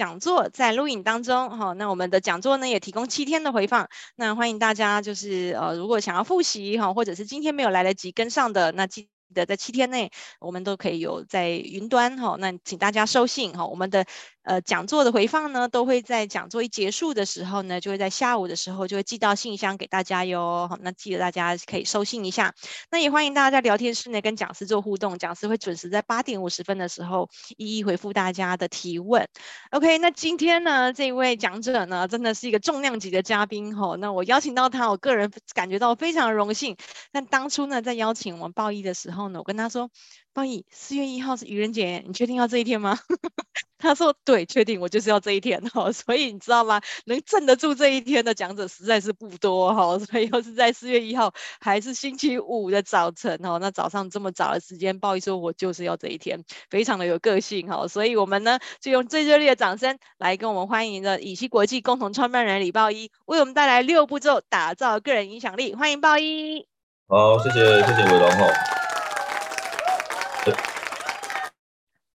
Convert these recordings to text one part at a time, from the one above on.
讲座在录影当中，哈，那我们的讲座呢也提供七天的回放，那欢迎大家就是呃，如果想要复习哈，或者是今天没有来得及跟上的，那记得在七天内，我们都可以有在云端哈，那请大家收信哈，我们的。呃，讲座的回放呢，都会在讲座一结束的时候呢，就会在下午的时候就会寄到信箱给大家哟。好，那记得大家可以收信一下。那也欢迎大家在聊天室内跟讲师做互动，讲师会准时在八点五十分的时候一一回复大家的提问。OK，那今天呢，这位讲者呢，真的是一个重量级的嘉宾吼。那我邀请到他，我个人感觉到非常荣幸。但当初呢，在邀请我们报一的时候呢，我跟他说。报一，四月一号是愚人节，你确定要这一天吗？他说对，确定，我就是要这一天哈。所以你知道吗？能镇得住这一天的讲者实在是不多哈。所以又是在四月一号，还是星期五的早晨哈。那早上这么早的时间，报一说，我就是要这一天，非常的有个性哈。所以我们呢，就用最热烈的掌声来跟我们欢迎的以西国际共同创办人李报一，为我们带来六步骤打造个人影响力。欢迎报一。好，谢谢谢谢伟龙哈。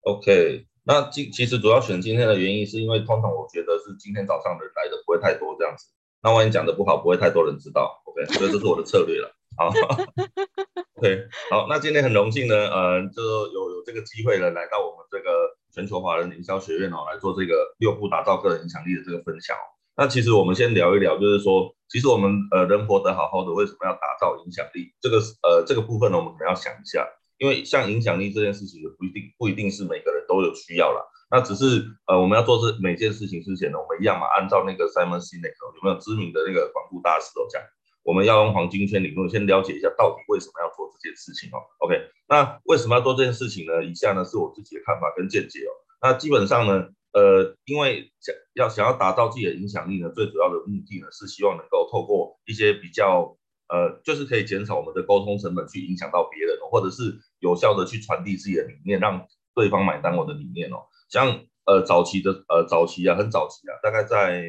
OK，那今其实主要选今天的原因，是因为通常我觉得是今天早上人来的不会太多这样子，那万一讲的不好，不会太多人知道，OK，所以这是我的策略了。好，OK，好，那今天很荣幸呢，呃，就有有这个机会呢，来到我们这个全球华人营销学院哦，来做这个六步打造个人影响力的这个分享。那其实我们先聊一聊，就是说，其实我们呃人活得好好的，为什么要打造影响力？这个呃这个部分呢，我们可能要想一下。因为像影响力这件事情，也不一定不一定是每个人都有需要啦。那只是呃，我们要做这每件事情之前呢，我们一样嘛，按照那个 Simon Sinek 有没有知名的那个广告大师都讲，我们要用黄金圈理论先了解一下到底为什么要做这件事情哦。OK，那为什么要做这件事情呢？以下呢是我自己的看法跟见解哦。那基本上呢，呃，因为想要想要达到自己的影响力呢，最主要的目的呢是希望能够透过一些比较呃，就是可以减少我们的沟通成本，去影响到别人，或者是。有效的去传递自己的理念，让对方买单我的理念哦。像呃早期的呃早期啊，很早期啊，大概在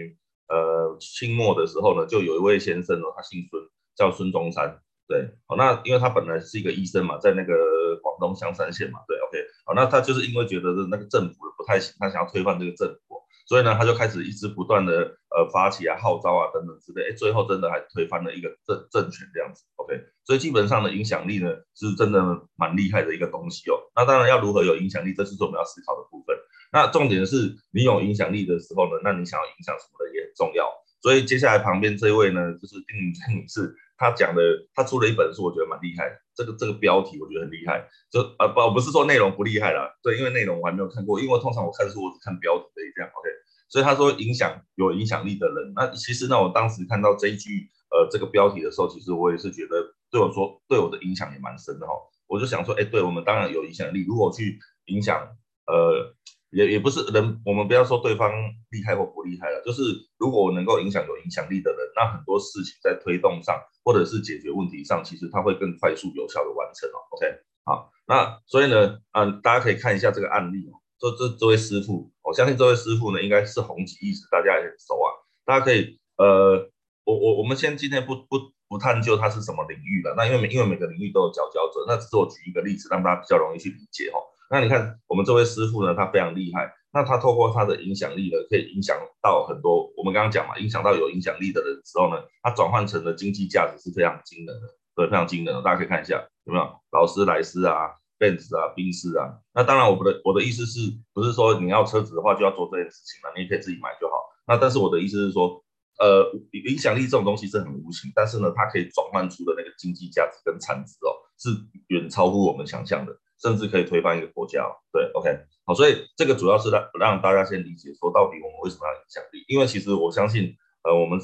呃清末的时候呢，就有一位先生哦，他姓孙，叫孙中山。对，好，那因为他本来是一个医生嘛，在那个广东香山县嘛，对，OK，好，那他就是因为觉得那个政府不太行，他想要推翻这个政府。所以呢，他就开始一直不断的呃发起啊号召啊等等之类，哎，最后真的还推翻了一个政政权这样子，OK。所以基本上的影响力呢，是真的蛮厉害的一个东西哦。那当然要如何有影响力，这是我们要思考的部分。那重点是你有影响力的时候呢，那你想要影响什么的也很重要。所以接下来旁边这位呢，就是丁女士，他讲的，他出了一本书，我觉得蛮厉害。这个这个标题我觉得很厉害，就啊不不是说内容不厉害啦，对，因为内容我还没有看过，因为通常我看书我只看标题的这样，OK。所以他说影响有影响力的人，那其实呢，我当时看到这一句呃这个标题的时候，其实我也是觉得对我说对我的影响也蛮深的哈。我就想说，哎，对我们当然有影响力，如果去影响，呃，也也不是人，我们不要说对方厉害或不厉害了，就是如果我能够影响有影响力的人，那很多事情在推动上或者是解决问题上，其实他会更快速有效的完成哦。OK，好，那所以呢，嗯、大家可以看一下这个案例哦。这这这位师傅，我相信这位师傅呢，应该是红极一时，大家也很熟啊。大家可以，呃，我我我们先今天不不不探究他是什么领域的，那因为因为每个领域都有佼佼者，那只是我举一个例子，让大家比较容易去理解哦。那你看我们这位师傅呢，他非常厉害，那他透过他的影响力呢，可以影响到很多。我们刚刚讲嘛，影响到有影响力的人之后呢，他转换成的经济价值是非常惊人的，对，非常惊人的。大家可以看一下有没有劳斯莱斯啊。奔驰啊，宾士啊，那当然，我的我的意思是不是说你要车子的话就要做这件事情了？你可以自己买就好。那但是我的意思是说，呃，影响力这种东西是很无形，但是呢，它可以转换出的那个经济价值跟产值哦，是远超乎我们想象的，甚至可以推翻一个国家哦。对，OK，好，所以这个主要是让让大家先理解说，到底我们为什么要影响力？因为其实我相信，呃，我们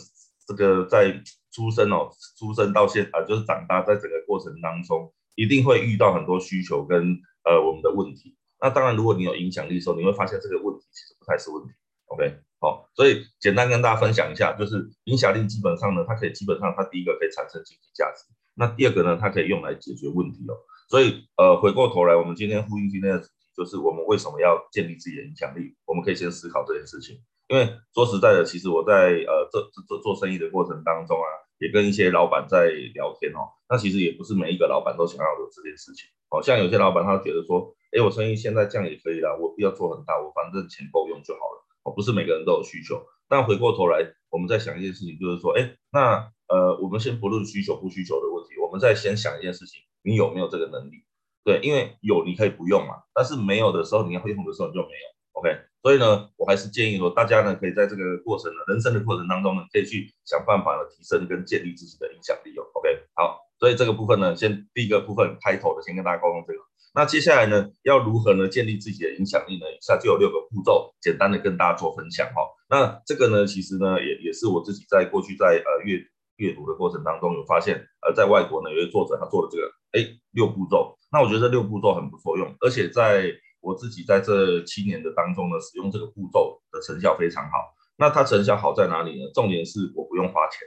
这个在出生哦，出生到现啊，就是长大在整个过程当中。一定会遇到很多需求跟呃我们的问题。那当然，如果你有影响力的时候，你会发现这个问题其实不太是问题。OK，好，所以简单跟大家分享一下，就是影响力基本上呢，它可以基本上它第一个可以产生经济价值，那第二个呢，它可以用来解决问题哦。所以呃回过头来，我们今天呼应今天的主题，就是我们为什么要建立自己的影响力？我们可以先思考这件事情。因为说实在的，其实我在呃做做做生意的过程当中啊。也跟一些老板在聊天哦，那其实也不是每一个老板都想要有这件事情，哦，像有些老板他觉得说，哎，我生意现在这样也可以了，我不要做很大，我反正钱够用就好了。哦，不是每个人都有需求。但回过头来，我们再想一件事情，就是说，哎，那呃，我们先不论需求不需求的问题，我们再先想一件事情，你有没有这个能力？对，因为有你可以不用嘛，但是没有的时候，你要会用的时候你就没有。OK，所以呢，我还是建议说，大家呢可以在这个过程呢，人生的过程当中呢，可以去想办法呢提升跟建立自己的影响力哦。OK，好，所以这个部分呢，先第一个部分开头的，先跟大家沟通这个。那接下来呢，要如何呢建立自己的影响力呢？以下就有六个步骤，简单的跟大家做分享哈。那这个呢，其实呢，也也是我自己在过去在呃阅阅读的过程当中有发现，呃，在外国呢，有一个作者他做了这个，哎，六步骤。那我觉得这六步骤很不错用，而且在我自己在这七年的当中呢，使用这个步骤的成效非常好。那它成效好在哪里呢？重点是我不用花钱。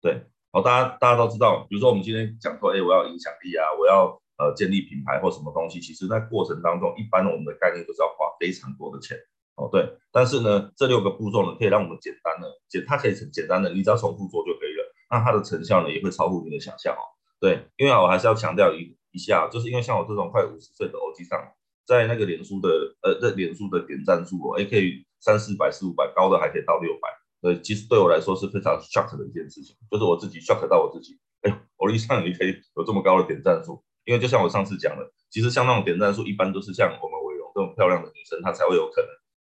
对，好，大家大家都知道，比如说我们今天讲说，哎，我要影响力啊，我要。呃，建立品牌或什么东西，其实在过程当中，一般我们的概念都是要花非常多的钱哦。对，但是呢，这六个步骤呢，可以让我们简单的简，它可以很简单的，你只要重复做就可以。那它的成效呢，也会超乎你的想象哦。对，因为我还是要强调一一下，就是因为像我这种快五十岁的欧吉桑，在那个脸书的呃，在脸书的点赞数哦，也可以三四百、四五百，高的还可以到六百。呃，其实对我来说是非常 shock 的一件事情，就是我自己 shock 到我自己，哎呦，欧吉桑你可以有这么高的点赞数。因为就像我上次讲的，其实像那种点赞数，一般都是像我们伟荣这种漂亮的女生，她才会有可能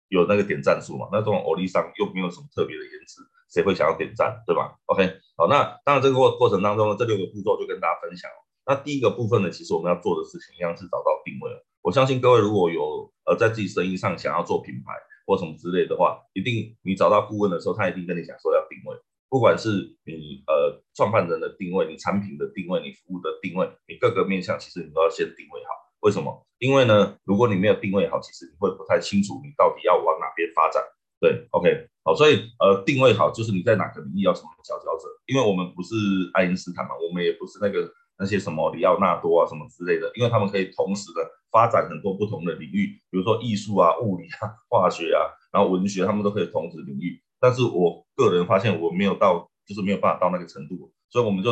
有那个点赞数嘛。那这种欧丽桑又没有什么特别的颜值，谁会想要点赞，对吧？OK，好，那当然这个过过程当中呢，这六个步骤就跟大家分享。那第一个部分呢，其实我们要做的事情一样是找到定位。我相信各位如果有呃在自己生意上想要做品牌或什么之类的话，一定你找到顾问的时候，他一定跟你讲说要定位。不管是你呃创办人的定位，你产品的定位，你服务的定位，你各个面向其实你都要先定位好。为什么？因为呢，如果你没有定位好，其实你会不太清楚你到底要往哪边发展。对，OK，好，所以呃定位好就是你在哪个领域要什么佼佼者。因为我们不是爱因斯坦嘛，我们也不是那个那些什么里奥纳多啊什么之类的，因为他们可以同时的发展很多不同的领域，比如说艺术啊、物理啊、化学啊，然后文学，他们都可以同时领域。但是我个人发现我没有到，就是没有办法到那个程度，所以我们就，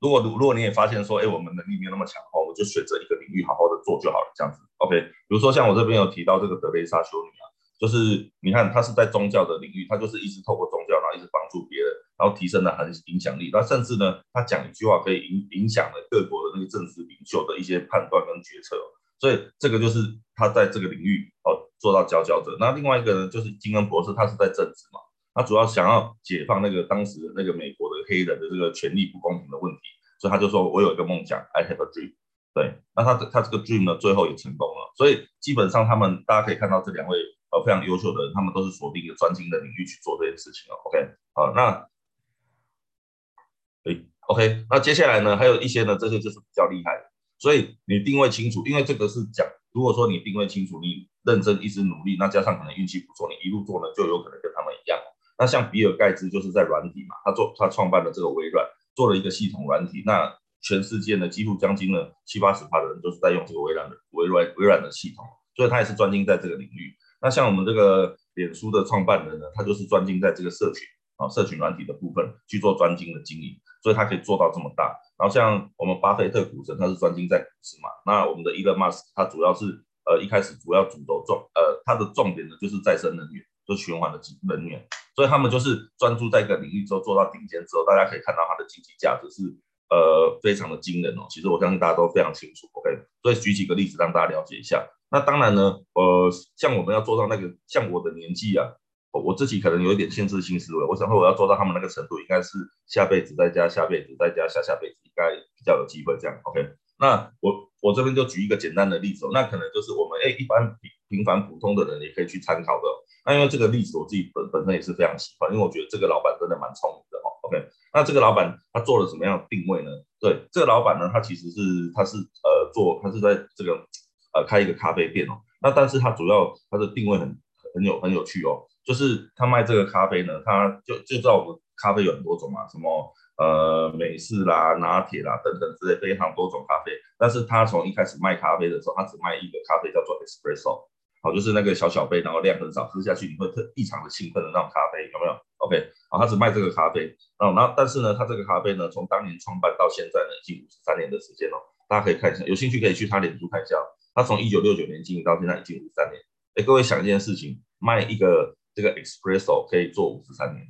如果如果你也发现说，哎，我们能力没有那么强的话，我们就选择一个领域好好的做就好了，这样子，OK。比如说像我这边有提到这个德雷莎修女啊，就是你看他是在宗教的领域，他就是一直透过宗教，然后一直帮助别人，然后提升了很影响力，那甚至呢，他讲一句话可以影影响了各国的那个政治领袖的一些判断跟决策，所以这个就是他在这个领域哦做到佼佼者。那另外一个呢，就是金恩博士，他是在政治嘛。他主要想要解放那个当时那个美国的黑人的这个权力不公平的问题，所以他就说：“我有一个梦想，I have a dream。”对，那他他这个 dream 呢，最后也成功了。所以基本上他们大家可以看到这两位呃非常优秀的人，他们都是锁定一个专精的领域去做这件事情哦。OK，好，那诶 OK，那接下来呢，还有一些呢，这些就是比较厉害的。所以你定位清楚，因为这个是讲，如果说你定位清楚，你认真一直努力，那加上可能运气不错，你一路做呢，就有可能跟他们一样。那像比尔盖茨就是在软体嘛，他做他创办了这个微软，做了一个系统软体。那全世界呢，几乎将近了七八十趴的人都是在用这个微软的微软微软的系统，所以他也是专精在这个领域。那像我们这个脸书的创办人呢，他就是专精在这个社群啊，社群软体的部分去做专精的经营，所以他可以做到这么大。然后像我们巴菲特股神，他是专精在股市嘛。那我们的伊隆马斯克，他主要是呃一开始主要主轴重呃他的重点呢就是再生能源。就循环的能源，所以他们就是专注在一个领域之后做到顶尖之后，大家可以看到它的经济价值是呃非常的惊人哦。其实我相信大家都非常清楚，OK。所以举几个例子让大家了解一下。那当然呢，呃，像我们要做到那个，像我的年纪啊，我自己可能有一点限制性思维。我想说我要做到他们那个程度，应该是下辈子再加下辈子再加下下辈子，应该比较有机会这样，OK。那我我这边就举一个简单的例子，那可能就是我们诶一般平平凡普通的人也可以去参考的。那因为这个例子我自己本本身也是非常喜欢，因为我觉得这个老板真的蛮聪明的哦。OK，那这个老板他做了什么样的定位呢？对，这个老板呢，他其实是他是呃做他是在这个呃开一个咖啡店哦。那但是他主要他的定位很很有很有趣哦，就是他卖这个咖啡呢，他就就知道我们咖啡有很多种嘛，什么呃美式啦、拿铁啦等等之类非常多种咖啡。但是他从一开始卖咖啡的时候，他只卖一个咖啡叫做 Espresso。好，就是那个小小杯，然后量很少，喝下去你会特异常的兴奋的那种咖啡，有没有？OK，好，他只卖这个咖啡，然后，然后但是呢，他这个咖啡呢，从当年创办到现在呢，已经五十三年的时间了。大家可以看一下，有兴趣可以去他脸书看一下，他从一九六九年经营到现在已经五十三年。哎，各位想一件事情，卖一个这个 espresso 可以做五十三年。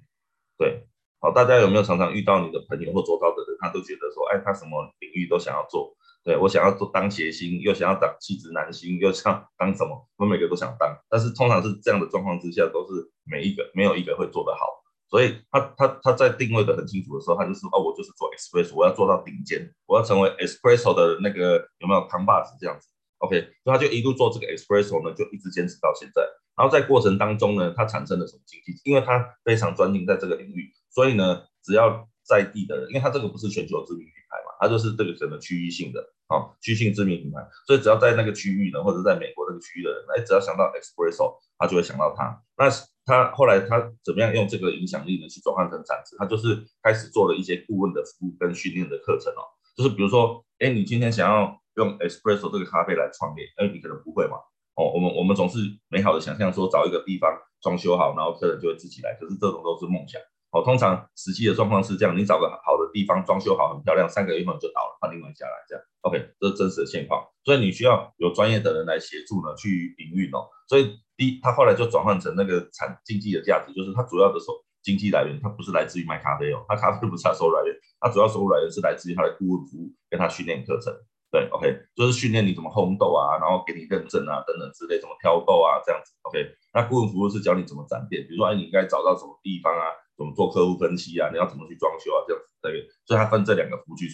对，好，大家有没有常常遇到你的朋友或周遭的人，他都觉得说，哎，他什么领域都想要做。对，我想要做当谐星，又想要当气质男星，又想当什么，我每个都想当。但是通常是这样的状况之下，都是每一个没有一个会做得好。所以他他他在定位的很清楚的时候，他就是哦，我就是做 espresso，我要做到顶尖，我要成为 espresso 的那个有没有扛把子这样子？OK，所以他就一路做这个 espresso 呢，就一直坚持到现在。然后在过程当中呢，他产生了什么经济？因为他非常专精在这个领域，所以呢，只要在地的人，因为他这个不是全球知名品牌嘛，他就是这个整个区域性的。啊，区域性知名品牌，所以只要在那个区域呢，或者在美国那个区域的人，哎，只要想到 Espresso，他就会想到他。那他后来他怎么样用这个影响力呢，去转换成产值？他就是开始做了一些顾问的服务跟训练的课程哦。就是比如说，哎，你今天想要用 Espresso 这个咖啡来创业，哎，你可能不会嘛。哦，我们我们总是美好的想象说，找一个地方装修好，然后客人就会自己来。可是这种都是梦想。哦，通常实际的状况是这样，你找个好的地方装修好，很漂亮，三个月后就倒了，换另外一家来这样。OK，这是真实的现况，所以你需要有专业的人来协助呢，去营运哦。所以第一，他后来就转换成那个产经济的价值，就是他主要的收经济来源，他不是来自于卖咖啡哦，他咖啡不是他收入来源，他主要收入来源是来自于他的顾问服务跟他训练课程。对，OK，就是训练你怎么烘豆啊，然后给你认证啊等等之类，怎么挑豆啊这样子。OK，那顾问服务是教你怎么展店，比如说哎，你应该找到什么地方啊？怎么做客户分析啊？你要怎么去装修啊？这样子，对，所以他分这两个服务去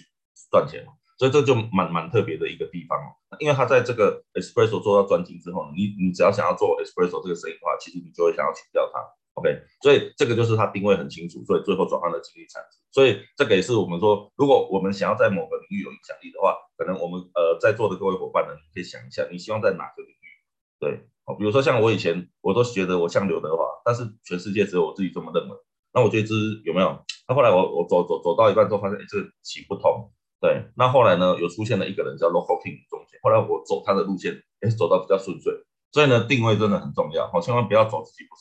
赚钱，所以这就蛮蛮特别的一个地方哦。因为他在这个 espresso 做到专精之后，你你只要想要做 espresso 这个生意的话，其实你就会想要请教他。OK，所以这个就是他定位很清楚，所以最后转换了经济产值。所以这个也是我们说，如果我们想要在某个领域有影响力的话，可能我们呃在座的各位伙伴呢，可以想一下，你希望在哪个领域？对，哦，比如说像我以前，我都觉得我像刘德华，但是全世界只有我自己这么认为。那我觉得这有没有？那后来我我走走走到一半之后，发现哎，这个行不通。对，那后来呢，有出现了一个人叫 Local King 中间。后来我走他的路线，哎，走到比较顺遂。所以呢，定位真的很重要，好，千万不要走自己不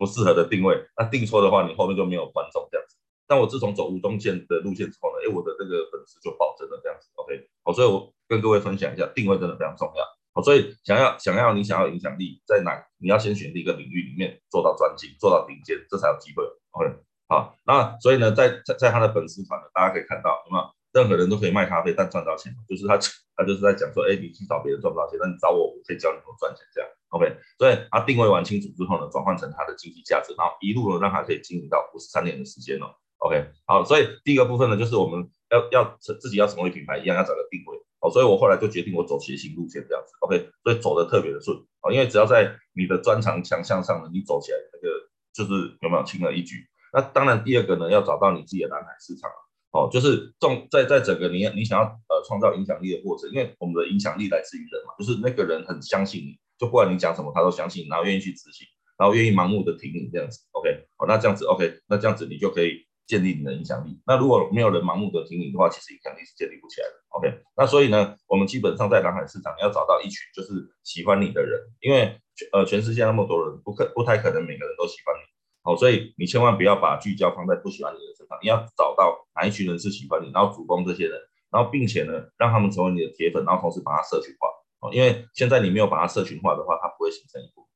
不适合的定位。那定错的话，你后面就没有观众这样子。但我自从走吴宗宪的路线之后呢，哎，我的这个粉丝就暴增了这样子。OK，好，所以我跟各位分享一下，定位真的非常重要。好，所以想要想要你想要影响力在哪，你要先选定一个领域里面做到专精，做到顶尖，这才有机会。OK，好，那所以呢，在在在他的粉丝团呢，大家可以看到，有没有？任何人都可以卖咖啡，但赚不到钱，就是他他就是在讲说，哎，你去找别人赚不到钱，那你找我，我可以教你怎么赚钱，这样，OK。所以他定位完清楚之后呢，转换成他的经济价值，然后一路呢让他可以经营到五十三年的时间哦，OK。好，所以第一个部分呢，就是我们要要自己要成为品牌一样，要找个定位，哦，所以我后来就决定我走学习路线这样子，OK。所以走的特别的顺，哦，因为只要在你的专长强项上呢，你走起来那个就是有没有轻而易举。那当然，第二个呢，要找到你自己的蓝海市场哦，就是重在在整个你你想要呃创造影响力的过程，因为我们的影响力来自于人嘛，就是那个人很相信你，就不管你讲什么，他都相信，然后愿意去执行，然后愿意盲目的听你这样子，OK，好，那这样子 OK，那这样子你就可以建立你的影响力。那如果没有人盲目的听你的话，其实影响力是建立不起来的，OK。那所以呢，我们基本上在蓝海市场要找到一群就是喜欢你的人，因为呃全世界那么多人，不可不太可能每个人都喜欢你。好，所以你千万不要把聚焦放在不喜欢你的身上，你要找到哪一群人是喜欢你，然后主攻这些人，然后并且呢，让他们成为你的铁粉，然后同时把它社群化。哦，因为现在你没有把它社群化的话，它不会形成一股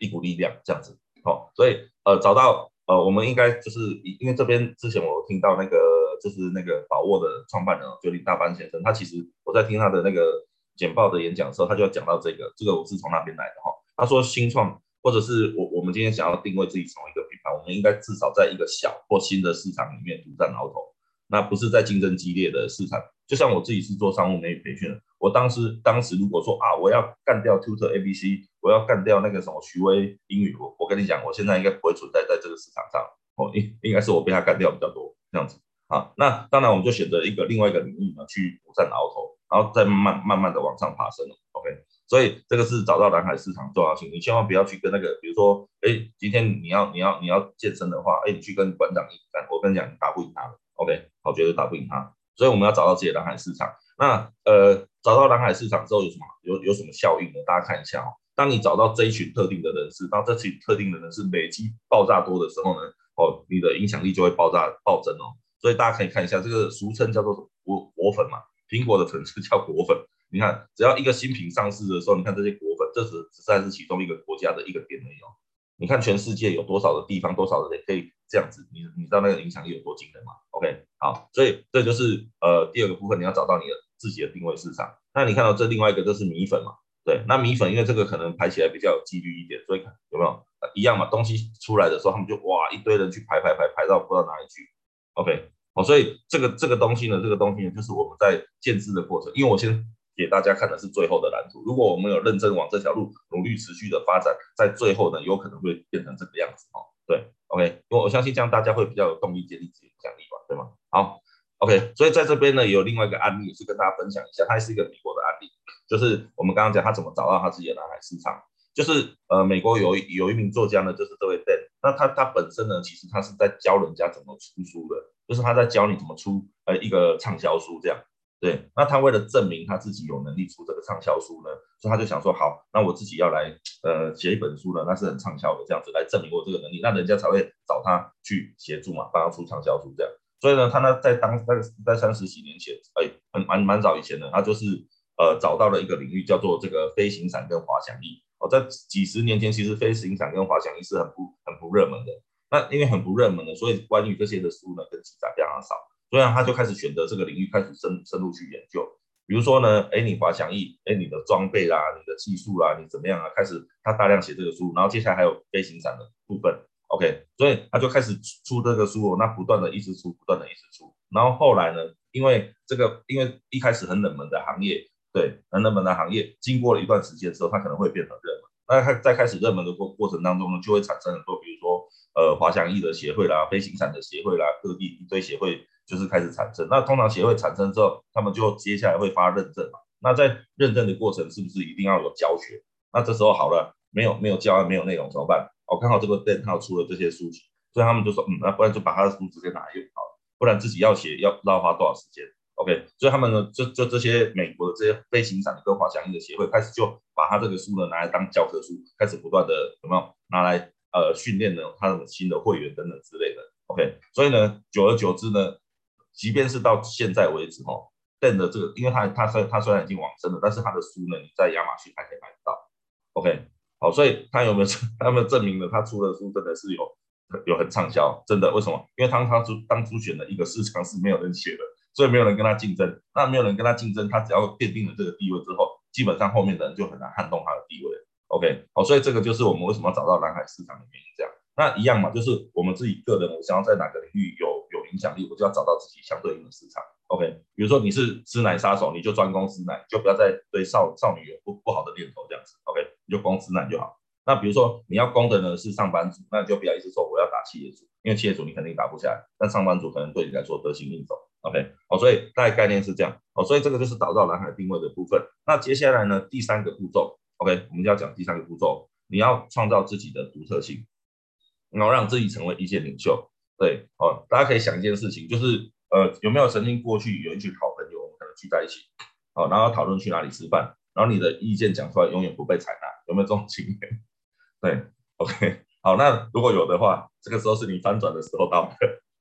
一股力量这样子。好，所以呃，找到呃，我们应该就是因为这边之前我听到那个就是那个宝沃的创办人就林大班先生，他其实我在听他的那个简报的演讲的时候，他就要讲到这个，这个我是从那边来的哈。他说新创。或者是我我们今天想要定位自己成为一个品牌，我们应该至少在一个小或新的市场里面独占鳌头，那不是在竞争激烈的市场。就像我自己是做商务美语培训的，我当时当时如果说啊，我要干掉 Tutor ABC，我要干掉那个什么徐威英语，我我跟你讲，我现在应该不会存在在这个市场上，哦，应应该是我被他干掉比较多这样子啊。那当然我们就选择一个另外一个领域呢去独占鳌头，然后再慢慢慢的往上爬升，OK。所以这个是找到蓝海市场重要性，你千万不要去跟那个，比如说，哎，今天你要你要你要健身的话，哎，你去跟馆长硬干，我跟你讲，你打不赢他的，OK，我觉得打不赢他。所以我们要找到自己的蓝海市场。那呃，找到蓝海市场之后有什么有有什么效应呢？大家看一下哦。当你找到这一群特定的人士，当这群特定的人士累积爆炸多的时候呢，哦，你的影响力就会爆炸暴增哦。所以大家可以看一下这个俗称叫做果果粉嘛，苹果的粉丝叫果粉。你看，只要一个新品上市的时候，你看这些果粉，这只只算是其中一个国家的一个点而已哦。你看全世界有多少的地方，多少的人可以这样子，你你知道那个影响力有多惊人吗？OK，好，所以这就是呃第二个部分，你要找到你的自己的定位市场。那你看到这另外一个就是米粉嘛，对，那米粉因为这个可能排起来比较有几率一点，所以看有没有、一样嘛？东西出来的时候，他们就哇一堆人去排排排排到不知道哪里去。OK，好，所以这个这个东西呢，这个东西呢，就是我们在建制的过程，因为我先。给大家看的是最后的蓝图。如果我们有认真往这条路努力持续的发展，在最后呢，有可能会变成这个样子哦。对，OK，因为我相信这样大家会比较有动力建立自己的影响力吧，对吗？好，OK，所以在这边呢，有另外一个案例是跟大家分享一下，它是一个美国的案例，就是我们刚刚讲他怎么找到他自己的蓝海市场，就是呃，美国有有一名作家呢，就是这位 Dan，那他他本身呢，其实他是在教人家怎么出书的，就是他在教你怎么出呃一个畅销书这样。对，那他为了证明他自己有能力出这个畅销书呢，所以他就想说，好，那我自己要来呃写一本书呢，那是很畅销的，这样子来证明我这个能力，那人家才会找他去协助嘛，帮他出畅销书这样。所以呢，他呢在当在在三十几年前，哎，很蛮蛮早以前的，他就是呃找到了一个领域叫做这个飞行伞跟滑翔翼。哦，在几十年前，其实飞行伞跟滑翔翼是很不很不热门的。那因为很不热门的，所以关于这些的书呢，跟记载非常少。所以他就开始选择这个领域，开始深深入去研究。比如说呢，哎，你滑翔翼，哎，你的装备啦，你的技术啦，你怎么样啊？开始他大量写这个书，然后接下来还有飞行伞的部分，OK，所以他就开始出这个书，那不断的一直出，不断的一直出。然后后来呢，因为这个，因为一开始很冷门的行业，对，很冷门的行业，经过了一段时间之后，它可能会变成热门。那它在开始热门的过过程当中呢，就会产生很多，比如说呃，滑翔翼的协会啦，飞行伞的协会啦，各地一堆协会。就是开始产生，那通常协会产生之后，他们就接下来会发认证嘛。那在认证的过程，是不是一定要有教学？那这时候好了，没有没有教案，没有内容怎么办？哦，刚好这个店他出了这些书籍，所以他们就说，嗯，那不然就把他的书直接拿来用好了，不然自己要写要不知道花多少时间。OK，所以他们呢，就就这些美国的这些飞行伞跟滑翔翼的协会，开始就把他这个书呢拿来当教科书，开始不断的有没有拿来呃训练呢他们新的会员等等之类的。OK，所以呢，久而久之呢。即便是到现在为止，哈，Dan 的这个，因为他他虽他虽然已经往生了，但是他的书呢，你在亚马逊还可以买得到。OK，好，所以他有没有他有没有证明了他出的书真的是有有很畅销？真的？为什么？因为当他出当初选的一个市场是没有人写的，所以没有人跟他竞争。那没有人跟他竞争，他只要奠定了这个地位之后，基本上后面的人就很难撼动他的地位。OK，好，所以这个就是我们为什么要找到蓝海市场的原因。这样，那一样嘛，就是我们自己个人，我想要在哪个领域有有。影响力，我就要找到自己相对应的市场。OK，比如说你是师奶杀手，你就专攻师奶，就不要再对少少女有不不好的念头这样子。OK，你就攻师奶就好。那比如说你要攻的呢是上班族，那就不要一直说我要打企业主，因为企业主你肯定打不下来，但上班族可能对你来说得心应手。OK，好，所以大概概念是这样。好，所以这个就是找到蓝海定位的部分。那接下来呢，第三个步骤，OK，我们就要讲第三个步骤，你要创造自己的独特性，然后让自己成为意见领袖。对，哦，大家可以想一件事情，就是呃，有没有曾经过去有一群好朋友，我们可能聚在一起，哦，然后讨论去哪里吃饭，然后你的意见讲出来永远不被采纳，有没有这种经验？对，OK，好，那如果有的话，这个时候是你翻转的时候到了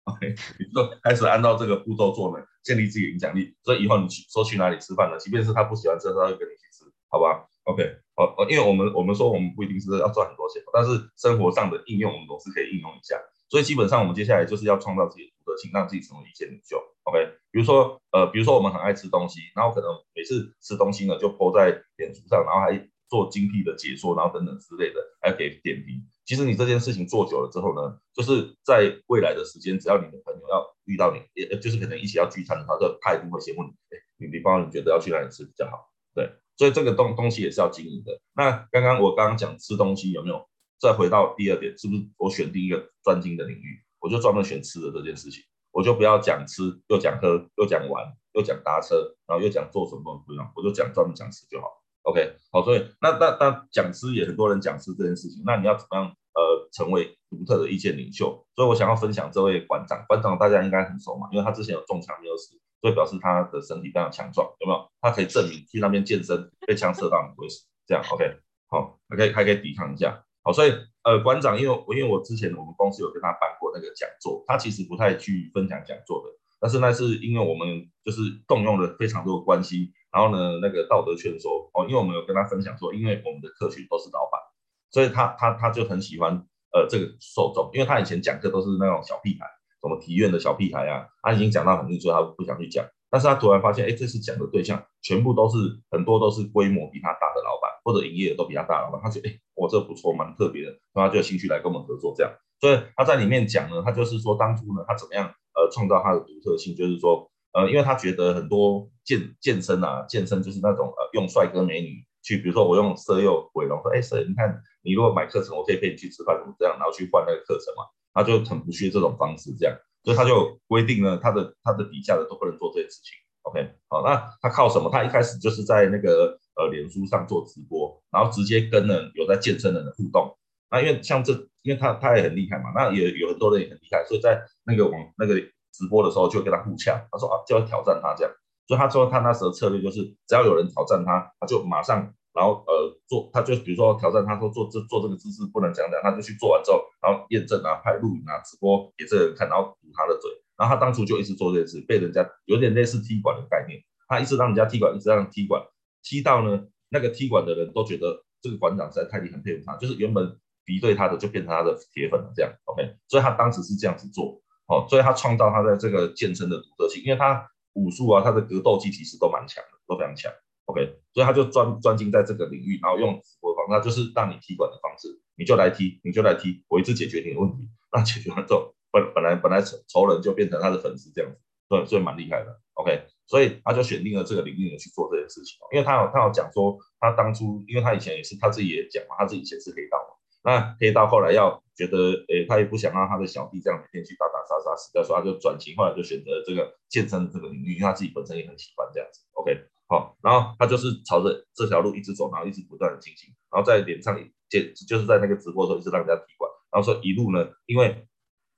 ，OK，你就开始按照这个步骤做呢，建立自己影响力，所以以后你去说去哪里吃饭呢，即便是他不喜欢吃，他会跟你一起吃，好吧？OK，好，因为我们我们说我们不一定是要赚很多钱，但是生活上的应用我们总是可以应用一下。所以基本上，我们接下来就是要创造自己的独特性，让自己成为一线领袖。OK，比如说，呃，比如说我们很爱吃东西，然后可能每次吃东西呢，就 po 在脸书上，然后还做精辟的解说，然后等等之类的，还给点评。其实你这件事情做久了之后呢，就是在未来的时间，只要你的朋友要遇到你，也就是可能一起要聚餐的话，就他一定会先问你，哎，你你帮你觉得要去哪里吃比较好？对，所以这个东东西也是要经营的。那刚刚我刚刚讲吃东西有没有？再回到第二点，是不是我选定一个专精的领域，我就专门选吃的这件事情，我就不要讲吃，又讲喝，又讲玩，又讲搭车，然后又讲做什么不一样，我就讲专门讲吃就好。OK，好，所以那那那讲吃也很多人讲吃这件事情，那你要怎么样呃成为独特的意见领袖？所以我想要分享这位馆长，馆长大家应该很熟嘛，因为他之前有中枪没有死，所以表示他的身体非常强壮，有没有？他可以证明去那边健身被枪射到你不会死，这样 OK，好，还可以还可以抵抗一下。好，所以呃，馆长，因为因为我之前我们公司有跟他办过那个讲座，他其实不太去分享讲座的，但是那是因为我们就是动用了非常多的关系，然后呢，那个道德劝说哦，因为我们有跟他分享说，因为我们的客群都是老板，所以他他他就很喜欢呃这个受众，因为他以前讲课都是那种小屁孩，什么体院的小屁孩啊，他已经讲到很厉害，他不想去讲。但是他突然发现，哎，这次讲的对象全部都是很多都是规模比他大的老板，或者营业额都比他大的老板，他觉得，哎，我这不错，蛮特别的，然后他就有兴趣来跟我们合作这样。所以他在里面讲呢，他就是说当初呢，他怎么样呃创造他的独特性，就是说，呃，因为他觉得很多健健身啊，健身就是那种呃用帅哥美女去，比如说我用色诱鬼龙说，哎，色，你看你如果买课程，我可以陪你去吃饭，怎么这样，然后去换那个课程嘛，他就很不屑这种方式这样。所以他就规定了，他的他的底下的都不能做这件事情。OK，好，那他靠什么？他一开始就是在那个呃脸书上做直播，然后直接跟人有在健身人的互动。那因为像这，因为他他也很厉害嘛，那也有很多人也很厉害，所以在那个网那个直播的时候就跟他互呛，他说啊就要挑战他这样。所以他说他那时候策略就是，只要有人挑战他，他就马上。然后呃做，他就比如说挑战他说做这做这个姿势不能讲讲，他就去做完之后，然后验证啊，拍录影啊，直播给这个人看，然后堵他的嘴。然后他当初就一直做这件事，被人家有点类似踢馆的概念，他一直让人家踢馆，一直让踢馆，踢到呢那个踢馆的人都觉得这个馆长实在太厉害，很佩服他，就是原本敌对他的就变成他的铁粉了这样。OK，所以他当时是这样子做，哦，所以他创造他在这个健身的独特性，因为他武术啊，他的格斗技其实都蛮强的，都非常强。OK，所以他就专专精在这个领域，然后用直播方式，那就是让你踢馆的方式，你就来踢，你就来踢，我一次解决你的问题。那解决完之后，本本来本来仇仇人就变成他的粉丝这样子，对，所以蛮厉害的。OK，所以他就选定了这个领域去做这件事情，因为他有他有讲说，他当初因为他以前也是他自己也讲嘛，他自己以前是黑道嘛，那黑道后来要觉得，诶，他也不想让他的小弟这样每天去打打杀杀死掉，所以他就转型，后来就选择这个健身的这个领域，因为他自己本身也很喜欢这样子。OK。好，然后他就是朝着这条路一直走，然后一直不断的进行，然后在脸上也，就是在那个直播的时候一直让人家踢馆，然后说一路呢，因为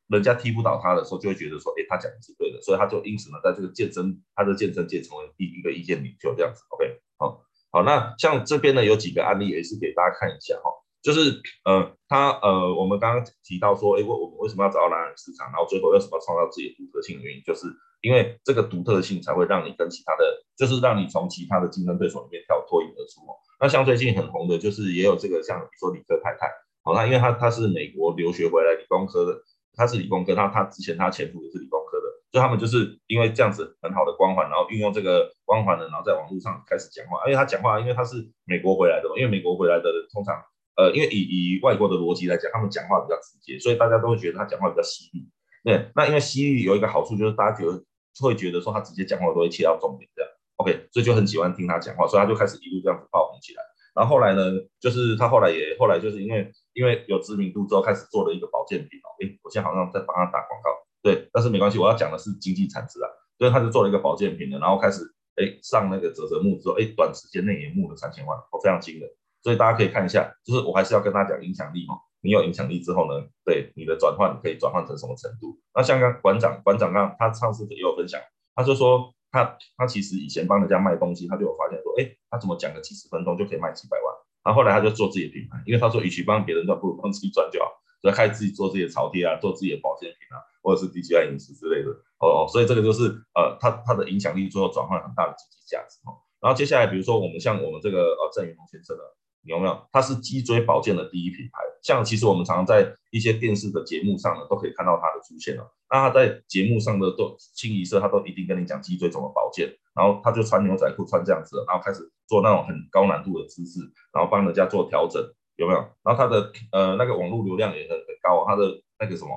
人家踢不倒他的时候，就会觉得说，哎，他讲的是对的，所以他就因此呢，在这个健身，他的健身界成为第一个意见领袖这样子。OK，好，好，那像这边呢有几个案例也是给大家看一下哈，就是呃，他呃，我们刚刚提到说，哎，我我们为什么要找到蓝海市场，然后最后为什么要创造自己的独特性的原因，就是。因为这个独特性才会让你跟其他的，就是让你从其他的竞争对手里面跳脱颖而出哦。那像最近很红的，就是也有这个像比如说理科太太，好，那因为他他是美国留学回来理工科的，他是理工科，他他之前他前夫也是理工科的，所以他们就是因为这样子很好的光环，然后运用这个光环呢，然后在网络上开始讲话。而且他讲话，因为他是美国回来的嘛，因为美国回来的人通常，呃，因为以以外国的逻辑来讲，他们讲话比较直接，所以大家都会觉得他讲话比较犀利。对，那因为犀利有一个好处就是大家觉得。会觉得说他直接讲话都会切到重点这样，OK，所以就很喜欢听他讲话，所以他就开始一路这样子爆红起来。然后后来呢，就是他后来也后来就是因为因为有知名度之后，开始做了一个保健品哦。诶，我现在好像在帮他打广告，对，但是没关系，我要讲的是经济产值啊。所以他就做了一个保健品的，然后开始诶上那个啧啧募之后，诶短时间内也募了三千万，我非常惊人。所以大家可以看一下，就是我还是要跟他讲影响力哦。你有影响力之后呢，对你的转换可以转换成什么程度？那像刚馆长馆长刚他上次也有分享。他就说他他其实以前帮人家卖东西，他就有发现说，哎，他怎么讲个几十分钟就可以卖几百万？然后后来他就做自己的品牌，因为他说与其帮别人赚，不如帮自己赚就好，所以开始自己做自己的潮贴啊，做自己的保健品啊，或者是 DJI 饮食之类的。哦哦，所以这个就是呃，他他的影响力最后转换很大的经济价值哦。然后接下来比如说我们像我们这个呃郑云龙先生的。有没有？它是脊椎保健的第一品牌。像其实我们常常在一些电视的节目上呢，都可以看到它的出现了。那他在节目上的都清一色，他都一定跟你讲脊椎怎么保健。然后他就穿牛仔裤穿这样子，然后开始做那种很高难度的姿势，然后帮人家做调整，有没有？然后他的呃那个网络流量也很很高，他的那个什么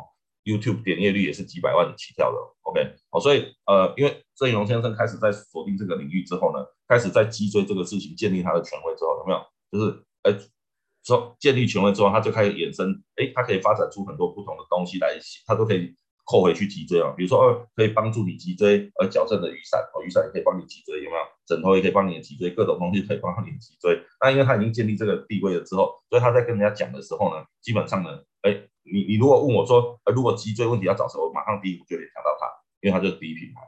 YouTube 点阅率也是几百万起跳的。OK，好，所以呃，因为郑永先生开始在锁定这个领域之后呢，开始在脊椎这个事情建立他的权威之后，有没有？就是哎，说建立权威之后，他就开始衍生，哎，他可以发展出很多不同的东西来，他都可以扣回去脊椎啊。比如说，呃，可以帮助你脊椎而矫正的雨伞，哦，雨伞也可以帮你脊椎，有没有？枕头也可以帮你的脊椎，各种东西可以帮你的脊椎。那因为他已经建立这个地位了之后，所以他在跟人家讲的时候呢，基本上呢，哎，你你如果问我说，呃，如果脊椎问题要找谁，我马上第一步就联想到他，因为他就是第一品牌。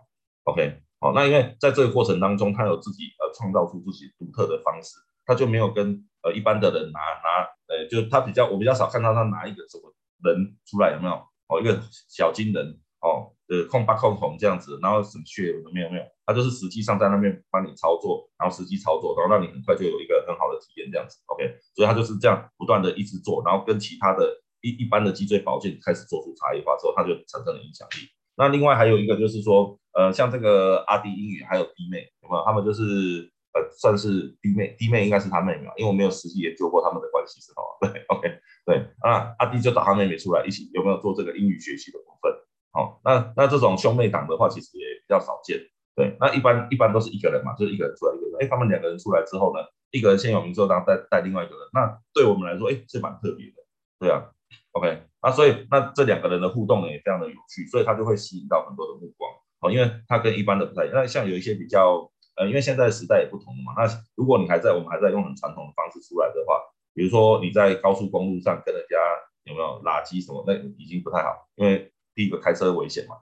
OK，好，那因为在这个过程当中，他有自己呃创造出自己独特的方式。他就没有跟呃一般的人拿拿，呃，就他比较我比较少看到他拿一个什么人出来有没有？哦，一个小金人哦，呃，控八控红这样子，然后什么血有没有没有？他就是实际上在那边帮你操作，然后实际操作，然后让你很快就有一个很好的体验这样子。OK，所以他就是这样不断的一直做，然后跟其他的一一般的脊椎保健开始做出差异化之后，他就产生了影响力。那另外还有一个就是说，呃，像这个阿迪英语还有弟妹有没有？他们就是算是弟妹，弟妹应该是他妹妹嘛，因为我没有实际研究过他们的关系是吧？对，OK，对啊，阿弟就找他妹妹出来一起有没有做这个英语学习的部分？好，那那这种兄妹档的话，其实也比较少见。对，那一般一般都是一个人嘛，就是一个人出来一个人。哎，他们两个人出来之后呢，一个人先有名之后，然后带带另外一个人。那对我们来说，哎，是蛮特别的。对啊，OK，那所以那这两个人的互动呢也非常的有趣，所以他就会吸引到很多的目光。好，因为他跟一般的不太一样。那像有一些比较呃，因为现在时代也不同了嘛。那如果你还在我们还在用很传统的方式出来的话，比如说你在高速公路上跟人家有没有垃圾什么，那已经不太好，因为第一个开车危险嘛。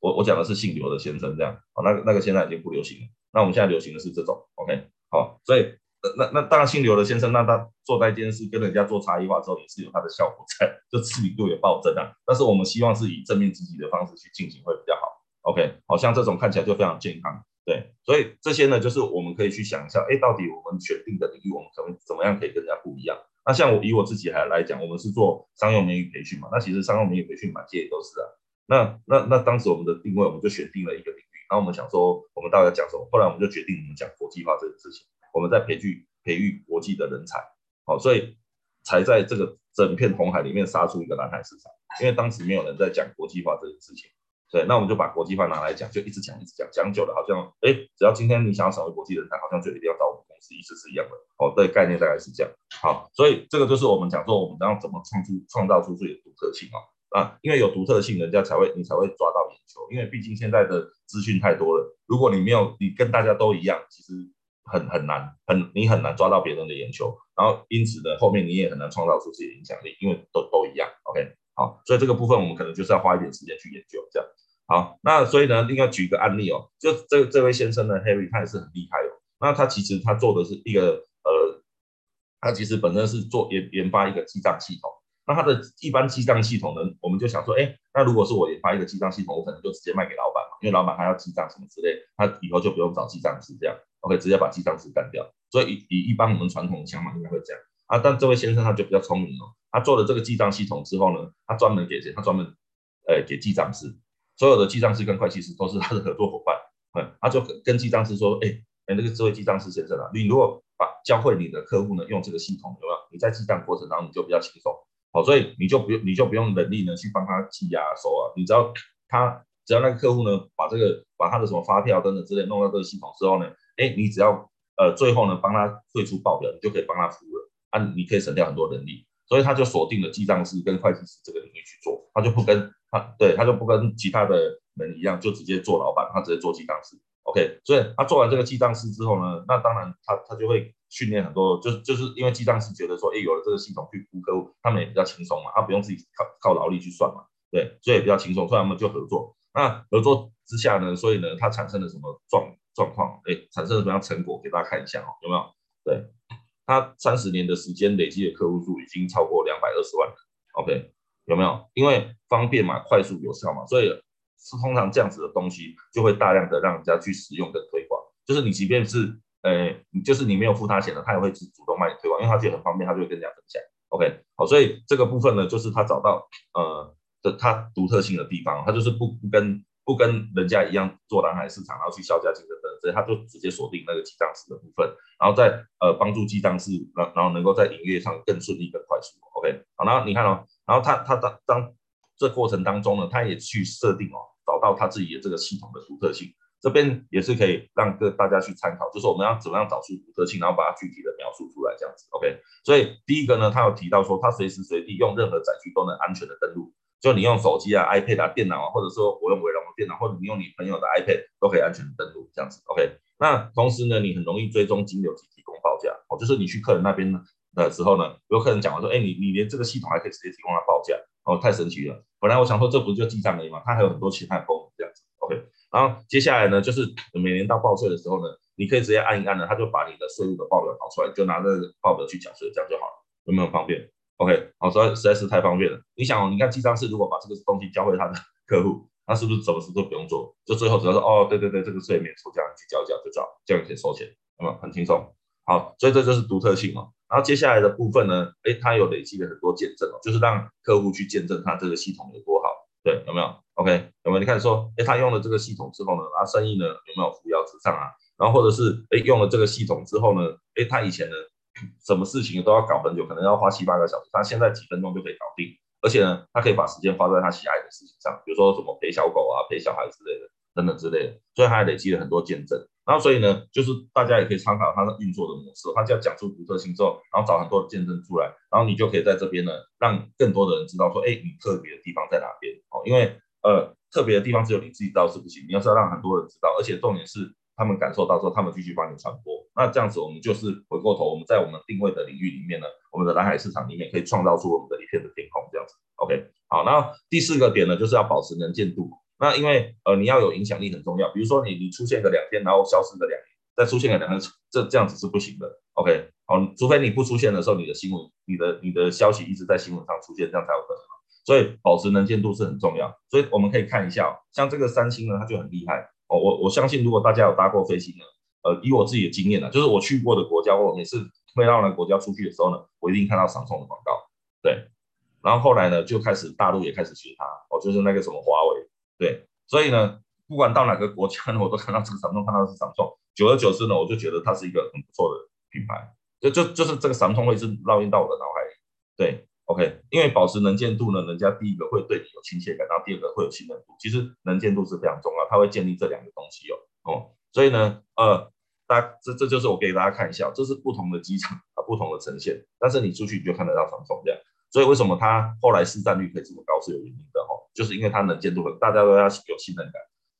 我我讲的是姓刘的先生这样，好，那个那个现在已经不流行了。那我们现在流行的是这种，OK，好，所以那那当然姓刘的先生，那他做那件事跟人家做差异化之后，也是有他的效果在，就知名度也暴增啊。但是我们希望是以正面积极的方式去进行会比较好，OK，好像这种看起来就非常健康，对，所以这些呢，就是我们可以去想一下，哎，到底我们选定的领域，我们怎么怎么样可以跟人家不一样？那像我以我自己还来讲，我们是做商用美语培训嘛，那其实商用美语培训满街也都是啊。那那那当时我们的定位，我们就选定了一个领域，然后我们想说，我们到底要讲什么？后来我们就决定，我们讲国际化这个事情，我们在培育培育国际的人才，好，所以才在这个整片红海里面杀出一个蓝海市场，因为当时没有人在讲国际化这个事情，对，那我们就把国际化拿来讲，就一直讲一直讲，讲久了好像，哎，只要今天你想要成为国际人才，好像就一定要找我们公司，意思是一样的，哦，对，概念大概是这样，好，所以这个就是我们讲说，我们要怎么创出创造出自己的独特性啊。啊，因为有独特性，人家才会你才会抓到眼球。因为毕竟现在的资讯太多了，如果你没有你跟大家都一样，其实很很难，很你很难抓到别人的眼球。然后因此呢，后面你也很难创造出自己的影响力，因为都都一样。OK，好，所以这个部分我们可能就是要花一点时间去研究。这样好，那所以呢，另外举一个案例哦，就这这位先生呢，Harry，他也是很厉害哦。那他其实他做的是一个呃，他其实本身是做研研发一个记账系统。那他的一般记账系统呢，我们就想说，哎，那如果是我研发一个记账系统，我可能就直接卖给老板嘛，因为老板还要记账什么之类，他以后就不用找记账师这样，OK，直接把记账师干掉。所以以以一般我们传统的想法应该会这样啊，但这位先生他就比较聪明哦，他做了这个记账系统之后呢，他专门给谁？他专门呃给记账师，所有的记账师跟会计师都是他的合作伙伴，嗯，他就跟记账师说，哎哎，那个这位记账师先生啊，你如果把教会你的客户呢用这个系统，有没有？你在记账过程当中你就比较轻松。好，所以你就不用，你就不用人力呢去帮他记啊收啊，你只要他只要那个客户呢把这个把他的什么发票等等之类弄到这个系统之后呢，哎，你只要呃最后呢帮他退出报表，你就可以帮他服务了啊，你可以省掉很多人力，所以他就锁定了记账师跟会计师这个领域去做，他就不跟他对他就不跟其他的人一样，就直接做老板，他直接做记账师。OK，所以他做完这个记账师之后呢，那当然他他就会。训练很多，就是就是因为记账师觉得说，哎，有了这个系统去服务客户，他们也比较轻松嘛，他不用自己靠靠劳力去算嘛，对，所以比较轻松，所以他们就合作。那合作之下呢，所以呢，它产生了什么状状况？哎，产生了什么样成果？给大家看一下哦，有没有？对，他三十年的时间累积的客户数已经超过两百二十万。OK，有没有？因为方便嘛，快速有效嘛，所以是通常这样子的东西就会大量的让人家去使用跟推广，就是你即便是。呃，就是你没有付他钱的，他也会主主动卖你推广，因为他觉得很方便，他就会跟人家分享。OK，好，所以这个部分呢，就是他找到呃的他独特性的地方，他就是不不跟不跟人家一样做蓝海市场，然后去削价竞争所以他就直接锁定那个记账师的部分，然后再呃帮助记账师，然然后能够在营业上更顺利、更快速。OK，好，然后你看哦，然后他他当当这过程当中呢，他也去设定哦，找到他自己的这个系统的独特性。这边也是可以让各大家去参考，就是我们要怎么样找出独特性，然后把它具体的描述出来，这样子，OK。所以第一个呢，他有提到说，他随时随地用任何载具都能安全的登录，就你用手机啊、iPad 啊、电脑啊，或者说我用微软的电脑，或者你用你朋友的 iPad 都可以安全登录，这样子，OK。那同时呢，你很容易追踪金流及提供报价，哦，就是你去客人那边的时候呢，有客人讲完说，哎，你你连这个系统还可以直接提供他报价，哦，太神奇了。本来我想说，这不就记账而已嘛，它还有很多其他的功能，这样子，OK。然后接下来呢，就是每年到报税的时候呢，你可以直接按一按呢，他就把你的税务的报表导出来，就拿那个报表去缴税，这样就好了，有没有方便？OK，好，所以实在是太方便了。你想哦，你看记账师如果把这个东西交给他的 客户，他是不是什么事都不用做？就最后只要说哦，对对对，这个税免除，这样去交一交就交，这样可以收钱，有没有？很轻松。好，所以这就是独特性哦。然后接下来的部分呢，哎，他有累积了很多见证哦，就是让客户去见证他这个系统有多好，对，有没有？OK，有没有？你看说，哎，他用了这个系统之后呢，他生意呢有没有扶摇直上啊？然后或者是哎用了这个系统之后呢，哎，他以前呢什么事情都要搞很久，可能要花七八个小时，他现在几分钟就可以搞定，而且呢，他可以把时间花在他喜爱的事情上，比如说什么陪小狗啊、陪小孩之类的，等等之类的，所以他还累积了很多见证。然后所以呢，就是大家也可以参考他的运作的模式，他就要讲出独特性之后，然后找很多的见证出来，然后你就可以在这边呢，让更多的人知道说，哎，你特别的地方在哪边哦？因为呃，特别的地方只有你自己知道是不行，你要是要让很多人知道，而且重点是他们感受到之后，他们继续帮你传播。那这样子，我们就是回过头，我们在我们定位的领域里面呢，我们的蓝海市场里面可以创造出我们的一片的天空，这样子。OK，好，那第四个点呢，就是要保持能见度。那因为呃你要有影响力很重要，比如说你你出现个两天，然后消失个两年，再出现个两天，这这样子是不行的。OK，好，除非你不出现的时候，你的新闻、你的你的消息一直在新闻上出现，这样才有可能。所以保持能见度是很重要。所以我们可以看一下，像这个三星呢，它就很厉害哦。我我相信，如果大家有搭过飞机呢，呃，以我自己的经验呢，就是我去过的国家，我每次飞到那个国家出去的时候呢，我一定看到闪送的广告。对，然后后来呢，就开始大陆也开始学它，哦，就是那个什么华为。对，所以呢，不管到哪个国家呢，我都看到这个闪送看到是闪送。久而久之呢，我就觉得它是一个很不错的品牌。就就就是这个 Samsung 会是烙印到我的脑海里。对，OK，因为保持能见度呢，人家第一个会对你有亲切感，然后第二个会有信任度。其实能见度是非常重要，它会建立这两个东西哦。哦，所以呢，呃，大家这这就是我给大家看一下，这是不同的机场啊，不同的呈现。但是你出去你就看得到 Samsung 这样。所以为什么它后来市占率可以这么高是有原因的哈，就是因为它能见度很，大家都要有信任感，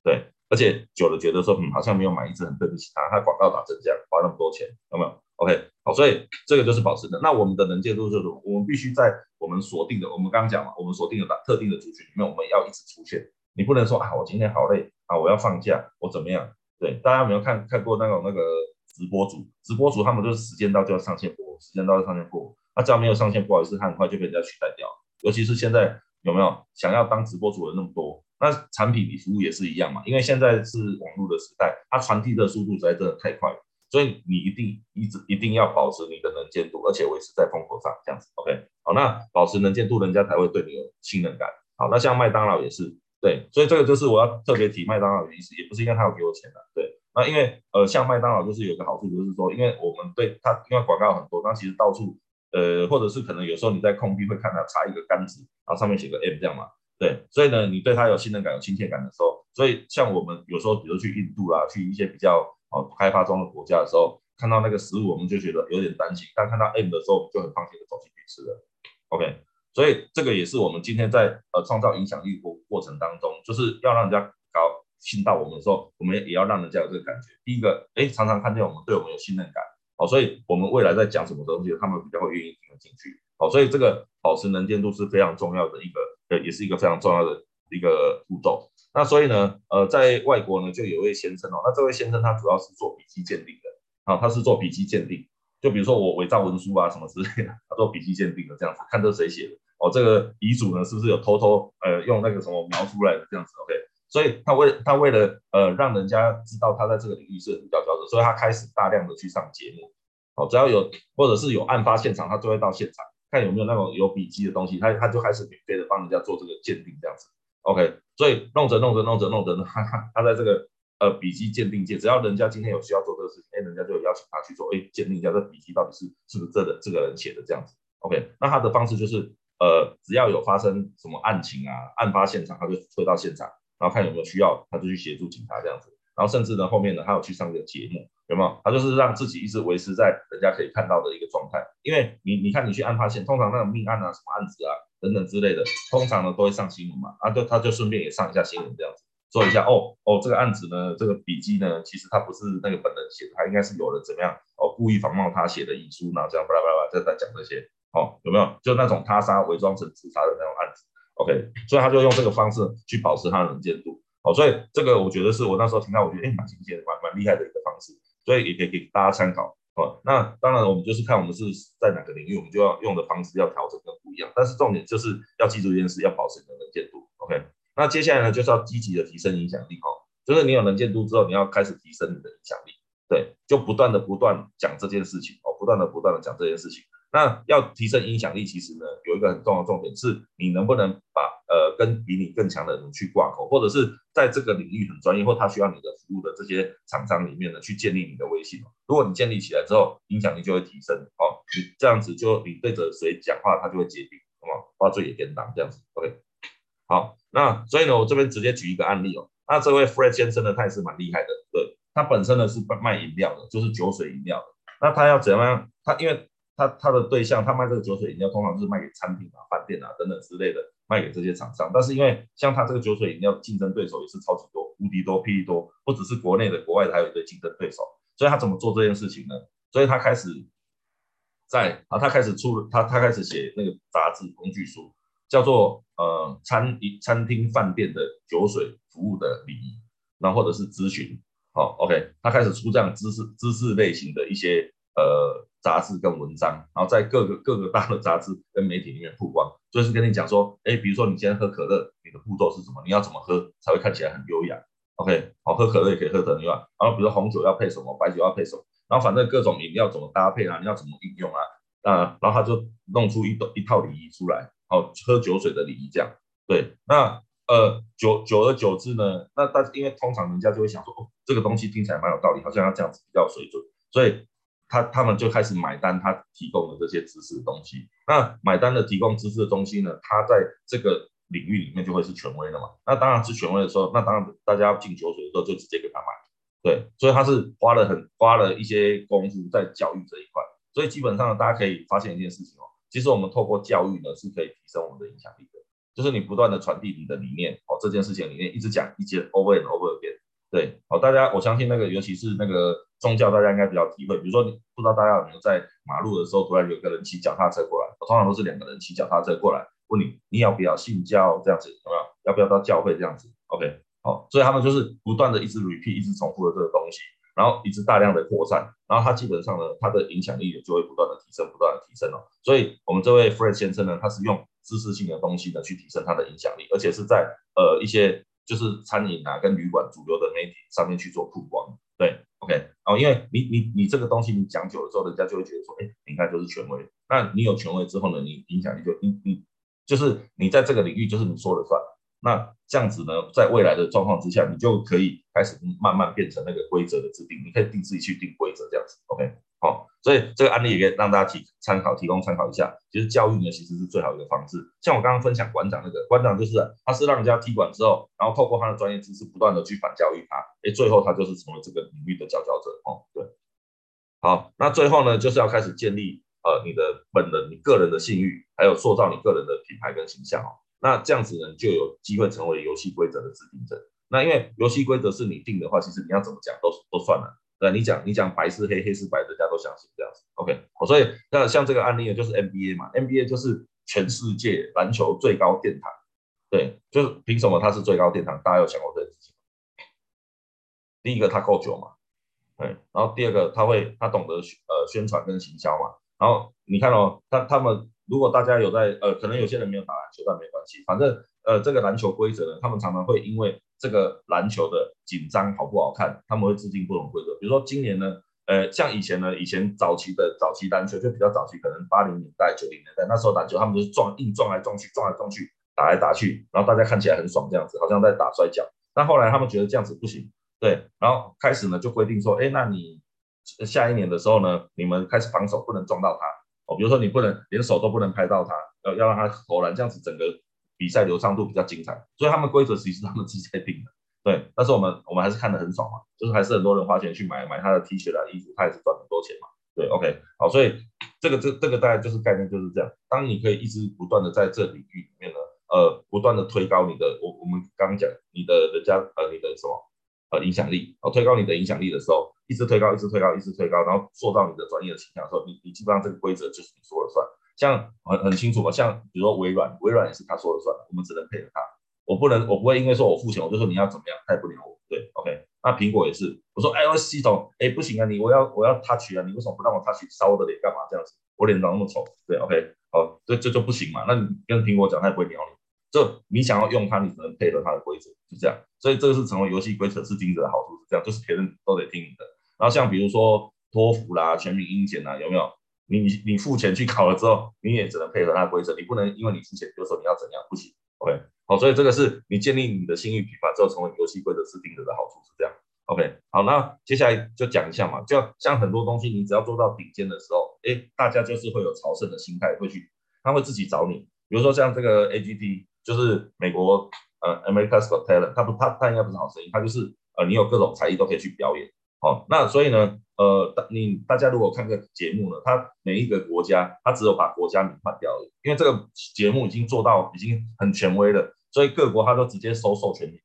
对，而且久了觉得说，嗯，好像没有买一支很对不起它，它广告打成这样，花那么多钱，有没有？OK，好，所以这个就是保持的。那我们的能见度就是，我们必须在我们锁定的，我们刚刚讲嘛，我们锁定的特定的族群里面，我们要一直出现。你不能说啊，我今天好累啊，我要放假，我怎么样？对，大家有没有看看过那种那个直播主？直播主他们就是时间到就要上线播，时间到就上线播。他只要没有上线，不好意思，他很快就被人家取代掉。尤其是现在有没有想要当直播主的那么多？那产品与服务也是一样嘛。因为现在是网络的时代，它传递的速度实在真的太快了，所以你一定一直一定要保持你的能见度，而且维持在风口上这样子。OK，好，那保持能见度，人家才会对你有信任感。好，那像麦当劳也是，对，所以这个就是我要特别提麦当劳的意思，也不是因为他有给我钱的，对，那因为呃，像麦当劳就是有个好处，就是说，因为我们对它，因为广告很多，那其实到处。呃，或者是可能有时候你在空地会看到插一个杆子，然后上面写个 M 这样嘛，对，所以呢，你对它有信任感、有亲切感的时候，所以像我们有时候，比如去印度啦，去一些比较呃开发中的国家的时候，看到那个食物，我们就觉得有点担心，但看到 M 的时候，我们就很放心的走进去吃了。OK，所以这个也是我们今天在呃创造影响力过过程当中，就是要让人家搞信到我们的时候，我们也要让人家有这个感觉。第一个，哎，常常看见我们对我们有信任感。好，所以我们未来在讲什么东西，他们比较会愿意听得进去。好，所以这个保持能见度是非常重要的一个，呃，也是一个非常重要的一个步骤。那所以呢，呃，在外国呢，就有位先生哦，那这位先生他主要是做笔迹鉴定的，啊，他是做笔迹鉴定，就比如说我伪造文书啊什么之类的，他做笔迹鉴定的这样子，看这谁写的，哦，这个遗嘱呢是不是有偷偷呃用那个什么描出来的这样子，OK。所以他为他为了呃让人家知道他在这个领域是比较标准，所以他开始大量的去上节目，哦，只要有或者是有案发现场，他就会到现场看有没有那种有笔迹的东西，他他就开始免费的帮人家做这个鉴定这样子，OK，所以弄着弄着弄着弄着，他 他他在这个呃笔迹鉴定界，只要人家今天有需要做这个事情，哎，人家就有邀请他去做，哎，鉴定一下这笔迹到底是是不是这个这个人写的这样子，OK，那他的方式就是呃只要有发生什么案情啊，案发现场他就推到现场。然后看有没有需要，他就去协助警察这样子。然后甚至呢，后面呢，他有去上一个节目，有没有？他就是让自己一直维持在人家可以看到的一个状态。因为你，你看你去案发现，通常那种命案啊、什么案子啊等等之类的，通常呢都会上新闻嘛。啊，就他就顺便也上一下新闻这样子，说一下哦哦，这个案子呢，这个笔记呢，其实他不是那个本人写的，他应该是有人怎么样哦，故意仿冒他写的遗书，然后这样巴拉巴拉在在讲这些，哦，有没有？就那种他杀伪装成自杀的那种案子。OK，所以他就用这个方式去保持他的能见度。哦，所以这个我觉得是我那时候听到，我觉得哎蛮新鲜，蛮蛮厉害的一个方式，所以也可以给大家参考。哦，那当然我们就是看我们是在哪个领域，我们就要用的方式要调整跟不一样。但是重点就是要记住一件事，要保持你的能见度。OK，那接下来呢就是要积极的提升影响力。哦，就是你有能见度之后，你要开始提升你的影响力。对，就不断的不断讲这件事情。哦。不断的不断的讲这件事情。那要提升影响力，其实呢，有一个很重要的重点是，你能不能把呃跟比你更强的人去挂钩，或者是在这个领域很专业，或他需要你的服务的这些厂商里面呢，去建立你的威信。如果你建立起来之后，影响力就会提升。哦，你这样子就你对着谁讲话，他就会接听，好吗？话最也跟当这样子，OK。好，那所以呢，我这边直接举一个案例哦。那这位 Fred 先生呢，他也是蛮厉害的，对，他本身呢是卖饮料的，就是酒水饮料的。那他要怎么样？他因为他他的对象，他卖这个酒水饮料，通常就是卖给餐厅啊、饭店啊等等之类的，卖给这些厂商。但是因为像他这个酒水饮料，竞争对手也是超级多、无敌多、霹雳多，不只是国内的，国外的还有一堆竞争对手。所以他怎么做这件事情呢？所以他开始在啊，他开始出他他开始写那个杂志工具书，叫做呃餐饮餐厅饭店的酒水服务的礼仪，然后或者是咨询。好，OK，他开始出这样知识知识类型的一些呃。杂志跟文章，然后在各个各个大的杂志跟媒体里面曝光，就是跟你讲说，哎，比如说你今天喝可乐，你的步骤是什么？你要怎么喝才会看起来很优雅？OK，好，喝可乐也可以喝得很优雅。然后比如说红酒要配什么，白酒要配什么，然后反正各种饮料怎么搭配啊，你要怎么运用啊？啊，然后他就弄出一一套礼仪出来，好，喝酒水的礼仪这样。对，那呃，久久而久之呢，那但因为通常人家就会想说，哦，这个东西听起来蛮有道理，好像要这样子比较水准，所以。他他们就开始买单，他提供的这些知识的东西。那买单的提供知识的东西呢，他在这个领域里面就会是权威的嘛。那当然是权威的时候，那当然大家要进酒水的时候就直接给他买。对，所以他是花了很花了一些功夫在教育这一块。所以基本上大家可以发现一件事情哦，其实我们透过教育呢是可以提升我们的影响力的，就是你不断的传递你的理念哦，这件事情里面一直讲一直 over and over again。对，好，大家我相信那个尤其是那个。宗教大家应该比较体会，比如说你不知道大家有没有在马路的时候，突然有个人骑脚踏车过来，通常都是两个人骑脚踏车过来，问你你要不要信教这样子，有没有？要不要到教会这样子？OK，好，所以他们就是不断的一直 repeat，一直重复的这个东西，然后一直大量的扩散，然后他基本上呢，他的影响力也就会不断的提升，不断的提升哦。所以我们这位 Fred 先生呢，他是用知识性的东西呢去提升他的影响力，而且是在呃一些就是餐饮啊跟旅馆主流的媒体上面去做曝光，对。OK，哦，因为你你你这个东西你讲久了之后，人家就会觉得说，哎，你看就是权威。那你有权威之后呢，你影响力就你你就是你在这个领域就是你说了算。那这样子呢，在未来的状况之下，你就可以开始慢慢变成那个规则的制定，你可以定自己去定规则这样子。OK。好，所以这个案例也可以让大家提参考，提供参考一下。其实教育呢，其实是最好的一个方式。像我刚刚分享馆长那个，馆长就是他是让人家踢馆之后，然后透过他的专业知识，不断的去反教育他，哎，最后他就是成为这个领域的佼佼者。哦，对。好，那最后呢，就是要开始建立呃你的本人、你个人的信誉，还有塑造你个人的品牌跟形象哦。那这样子呢，就有机会成为游戏规则的制定者。那因为游戏规则是你定的话，其实你要怎么讲都都算了。对，你讲你讲白是黑，黑是白，大家都相信这样子。OK，所以那像这个案例，就是 NBA 嘛，NBA 就是全世界篮球最高殿堂。对，就是凭什么它是最高殿堂？大家有想过这件事情吗？第一个，它够久嘛。对，然后第二个，他会他懂得呃宣传跟行销嘛。然后你看哦，他他们如果大家有在呃，可能有些人没有打篮球，但没关系，反正呃这个篮球规则呢，他们常常会因为。这个篮球的紧张好不好看？他们会制定不同规则。比如说今年呢，呃，像以前呢，以前早期的早期篮球就比较早期，可能八零年代、九零年代那时候篮球，他们就是撞硬撞来撞去，撞来撞去，打来打去，然后大家看起来很爽，这样子好像在打摔跤。但后来他们觉得这样子不行，对，然后开始呢就规定说，哎，那你下一年的时候呢，你们开始防守不能撞到他哦，比如说你不能连手都不能拍到他，要要让他投篮，这样子整个。比赛流畅度比较精彩，所以他们规则其实他们自己在定的，对。但是我们我们还是看得很爽嘛，就是还是很多人花钱去买买他的 T 恤啊、衣服，他也是赚很多钱嘛，对。OK，好，所以这个这这个大概就是概念就是这样。当你可以一直不断的在这领域里面呢，呃，不断的推高你的，我我们刚刚讲你的人家呃你的什么呃影响力，哦，推高你的影响力的时候，一直推高，一直推高，一直推高，然后做到你的专业的形象的时候，你你基本上这个规则就是你说了算。像很很清楚吧，像比如说微软，微软也是他说了算，我们只能配合他，我不能，我不会因为说我付钱，我就说你要怎么样，他也不鸟我，对，OK。那苹果也是，我说 iOS 系统，哎，不行啊，你我要我要 touch 啊，你为什么不让我 touch？烧我的脸干嘛这样子？我脸长那么丑，对，OK，好，这这就不行嘛。那你跟苹果讲，他也不会鸟你。就你想要用它，你只能配合它的规则，就这样。所以这个是成为游戏规则制定者的好处是这样，就是别人都得听你的。然后像比如说。托福啦、全民英检啦，有没有？你你付钱去考了之后，你也只能配合他规则，你不能因为你付钱就说你要怎样，不行。OK，好，所以这个是你建立你的信誉品牌之后，成为游戏规则制定者的好处是这样。OK，好，那接下来就讲一下嘛，就像很多东西，你只要做到顶尖的时候，哎，大家就是会有朝圣的心态，会去，他会自己找你。比如说像这个 AGT，就是美国呃 America's Got Talent，他不他他应该不是好声音，他就是呃你有各种才艺都可以去表演。哦，那所以呢，呃，你大家如果看个节目呢，它每一个国家，它只有把国家名换掉了，因为这个节目已经做到已经很权威了，所以各国它都直接收授权名。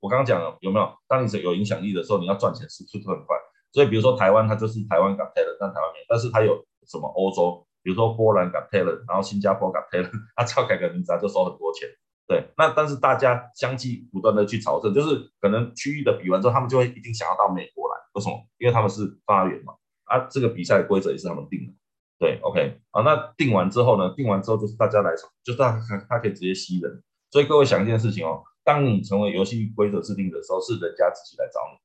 我刚刚讲了有没有？当你是有影响力的时候，你要赚钱是不是很快？所以比如说台湾，它就是台湾 Got Talent，但台湾没有，但是它有什么欧洲，比如说波兰 Got Talent，然后新加坡 Got Talent，它只要改个名字，它就收很多钱。对，那但是大家相继不断的去朝圣，就是可能区域的比完之后，他们就会一定想要到美国来，为什么？因为他们是发源嘛，啊，这个比赛的规则也是他们定的。对，OK，好，那定完之后呢？定完之后就是大家来，就是他他可以直接吸人。所以各位想一件事情哦。当你成为游戏规则制定的时候，是人家自己来找你，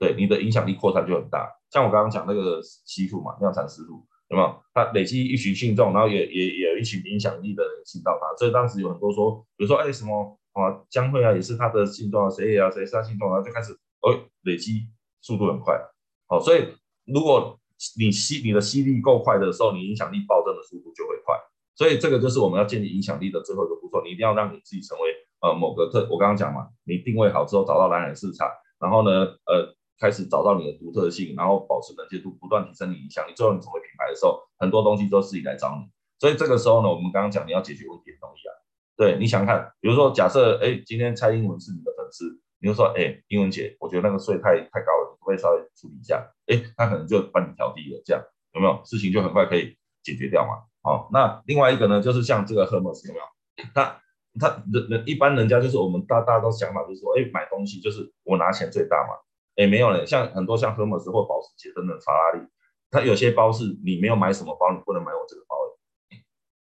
对你的影响力扩散就很大。像我刚刚讲那个西傅嘛，量产师傅有没有？他累积一群信众，然后也也也有一群影响力的人信到他。所以当时有很多说，比如说哎什么啊江蕙啊也是他的信众啊，谁啊谁是他信众，然后就开始哦累积速度很快。好，所以如果你吸你的吸力够快的时候，你影响力暴增的速度就会快。所以这个就是我们要建立影响力的最后一个步骤，你一定要让你自己成为。呃，某个特，我刚刚讲嘛，你定位好之后，找到蓝海市场，然后呢，呃，开始找到你的独特性，然后保持能见度，不断提升你影响力，最后你成为品牌的时候，很多东西都是自己来找你。所以这个时候呢，我们刚刚讲你要解决问题的东西啊，对，你想看，比如说假设，哎，今天蔡英文是你的粉丝，你就说，哎，英文姐，我觉得那个税太太高了，你可不可以稍微处理一下？哎，他可能就帮你调低了，这样有没有？事情就很快可以解决掉嘛。好，那另外一个呢，就是像这个 Hermes 有没有？他。他人人一般人家就是我们大大家都想法就是说，哎，买东西就是我拿钱最大嘛，哎，没有嘞，像很多像荷尔斯或保时捷等等法拉利，它有些包是你没有买什么包，你不能买我这个包的。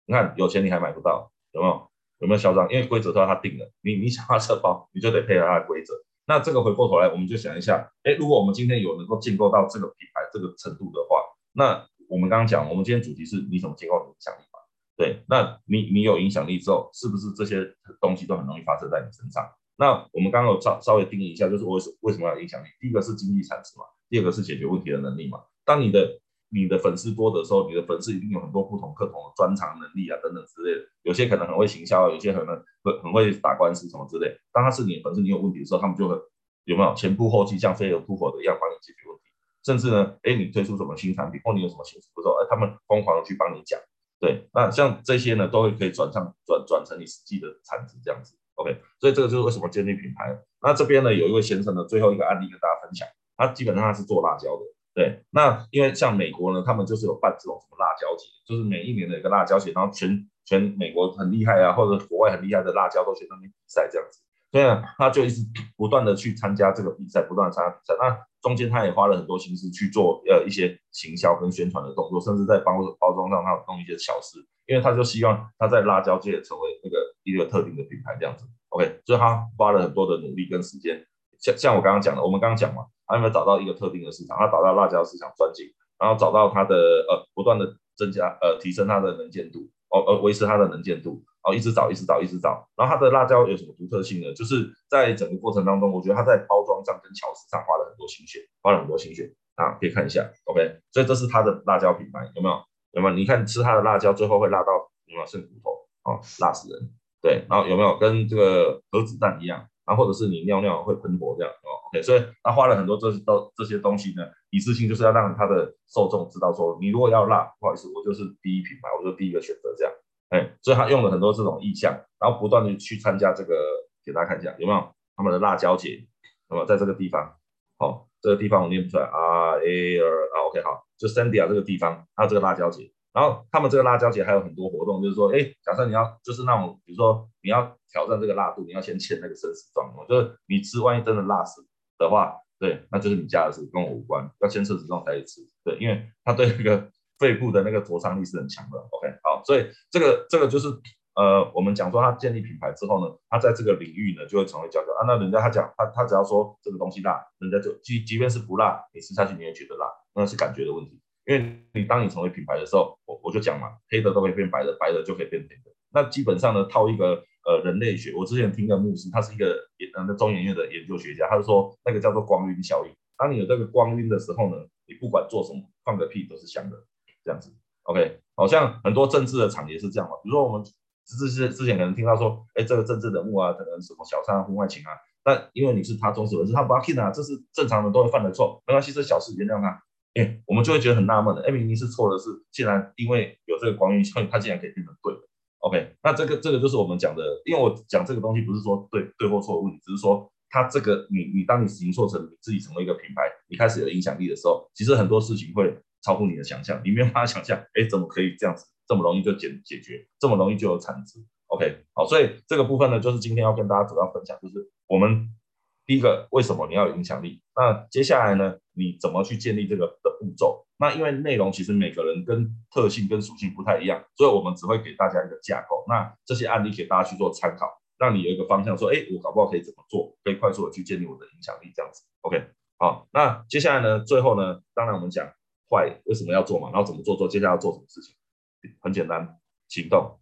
你看有钱你还买不到，有没有？有没有嚣张？因为规则都要他定的，你你想要这包，你就得配合他的规则。那这个回过头来，我们就想一下，哎，如果我们今天有能够建构到这个品牌这个程度的话，那我们刚刚讲，我们今天主题是你怎么建构影响力嘛？对，那你你有影响力之后，是不是这些东西都很容易发生在你身上？那我们刚刚有稍稍微定义一下，就是为什为什么要影响力？第一个是经济产值嘛，第二个是解决问题的能力嘛。当你的你的粉丝多的时候，你的粉丝一定有很多不同、不同的专长能力啊等等之类的。有些可能很会行销，有些可能很很会打官司什么之类。当他是你粉丝，你有问题的时候，他们就会有没有前仆后继，像飞蛾扑火的一样帮你解决问题。甚至呢，哎，你推出什么新产品，或你有什么新事不说，哎，他们疯狂的去帮你讲。对，那像这些呢，都会可以转上转转成你实际的产值这样子，OK，所以这个就是为什么建立品牌。那这边呢，有一位先生呢，最后一个案例跟大家分享，他基本上他是做辣椒的，对，那因为像美国呢，他们就是有办这种什么辣椒节，就是每一年的一个辣椒节，然后全全美国很厉害啊，或者国外很厉害的辣椒都去那边比赛这样子，所以呢，他就一直不断的去参加这个比赛，不断参加比赛，那。中间他也花了很多心思去做呃一些行销跟宣传的动作，甚至在包包装上他弄一些小事，因为他就希望他在辣椒界成为那个一个特定的品牌这样子。OK，所以他花了很多的努力跟时间。像像我刚刚讲的，我们刚刚讲嘛，他有没有找到一个特定的市场？他找到辣椒市场专精，然后找到他的呃不断的增加呃提升他的能见度，哦呃维持他的能见度。哦，一直找，一直找，一直找。然后它的辣椒有什么独特性呢？就是在整个过程当中，我觉得它在包装上跟巧思上花了很多心血，花了很多心血啊，可以看一下。OK，所以这是它的辣椒品牌，有没有？有没有？你看吃它的辣椒，最后会辣到有没有剩骨头？哦，辣死人。对，然后有没有跟这个核子弹一样？然后或者是你尿尿会喷火这样？哦，OK，所以他花了很多这都这些东西呢，一次性就是要让他的受众知道说，你如果要辣，不好意思，我就是第一品牌，我就第一个选择这样。哎，所以他用了很多这种意象，然后不断的去参加这个，给大家看一下有没有他们的辣椒节，那么在这个地方，好、哦，这个地方我念不出来，R A R 啊，OK 好，就 Sandia 这个地方，还有这个辣椒节，然后他们这个辣椒节还有很多活动，就是说，哎，假设你要就是那种，比如说你要挑战这个辣度，你要先签那个生死状，就是你吃万一真的辣死的话，对，那就是你家的事，跟我无关，要签生死状才吃，对，因为他对那个。肺部的那个灼伤力是很强的，OK，好，所以这个这个就是呃，我们讲说他建立品牌之后呢，他在这个领域呢就会成为佼佼啊。那人家他讲他他只要说这个东西辣，人家就即即便是不辣，你吃下去你也觉得辣，那是感觉的问题。因为你当你成为品牌的时候，我我就讲嘛，黑的都可以变白的，白的就可以变黑的。那基本上呢，套一个呃人类学，我之前听个牧师，他是一个呃中研院的研究学家，他就说那个叫做光晕效应。当你有这个光晕的时候呢，你不管做什么，放个屁都是香的，这样子。OK，好像很多政治的场也是这样嘛。比如说我们之之之前可能听到说，哎，这个政治人物啊，可能什么小三啊、婚外情啊，但因为你是他忠实粉丝，他不要听啊，这是正常人都会犯的错，没关系，这小事原谅他。哎，我们就会觉得很纳闷的，哎，明明是错的是，既然因为有这个光晕效应，它竟然可以变成对的。OK，那这个这个就是我们讲的，因为我讲这个东西不是说对对或错的问题，只是说它这个你你当你实行做成你自己成为一个品牌，你开始有影响力的时候，其实很多事情会超乎你的想象，你没有办法想象，哎，怎么可以这样子这么容易就解解决，这么容易就有产值？OK，好，所以这个部分呢，就是今天要跟大家主要分享，就是我们。第一个，为什么你要有影响力？那接下来呢？你怎么去建立这个的步骤？那因为内容其实每个人跟特性跟属性不太一样，所以我们只会给大家一个架构。那这些案例给大家去做参考，让你有一个方向，说，哎，我搞不好可以怎么做，可以快速的去建立我的影响力，这样子。OK，好，那接下来呢？最后呢？当然我们讲坏为什么要做嘛，然后怎么做做，接下来要做什么事情？很简单，行动。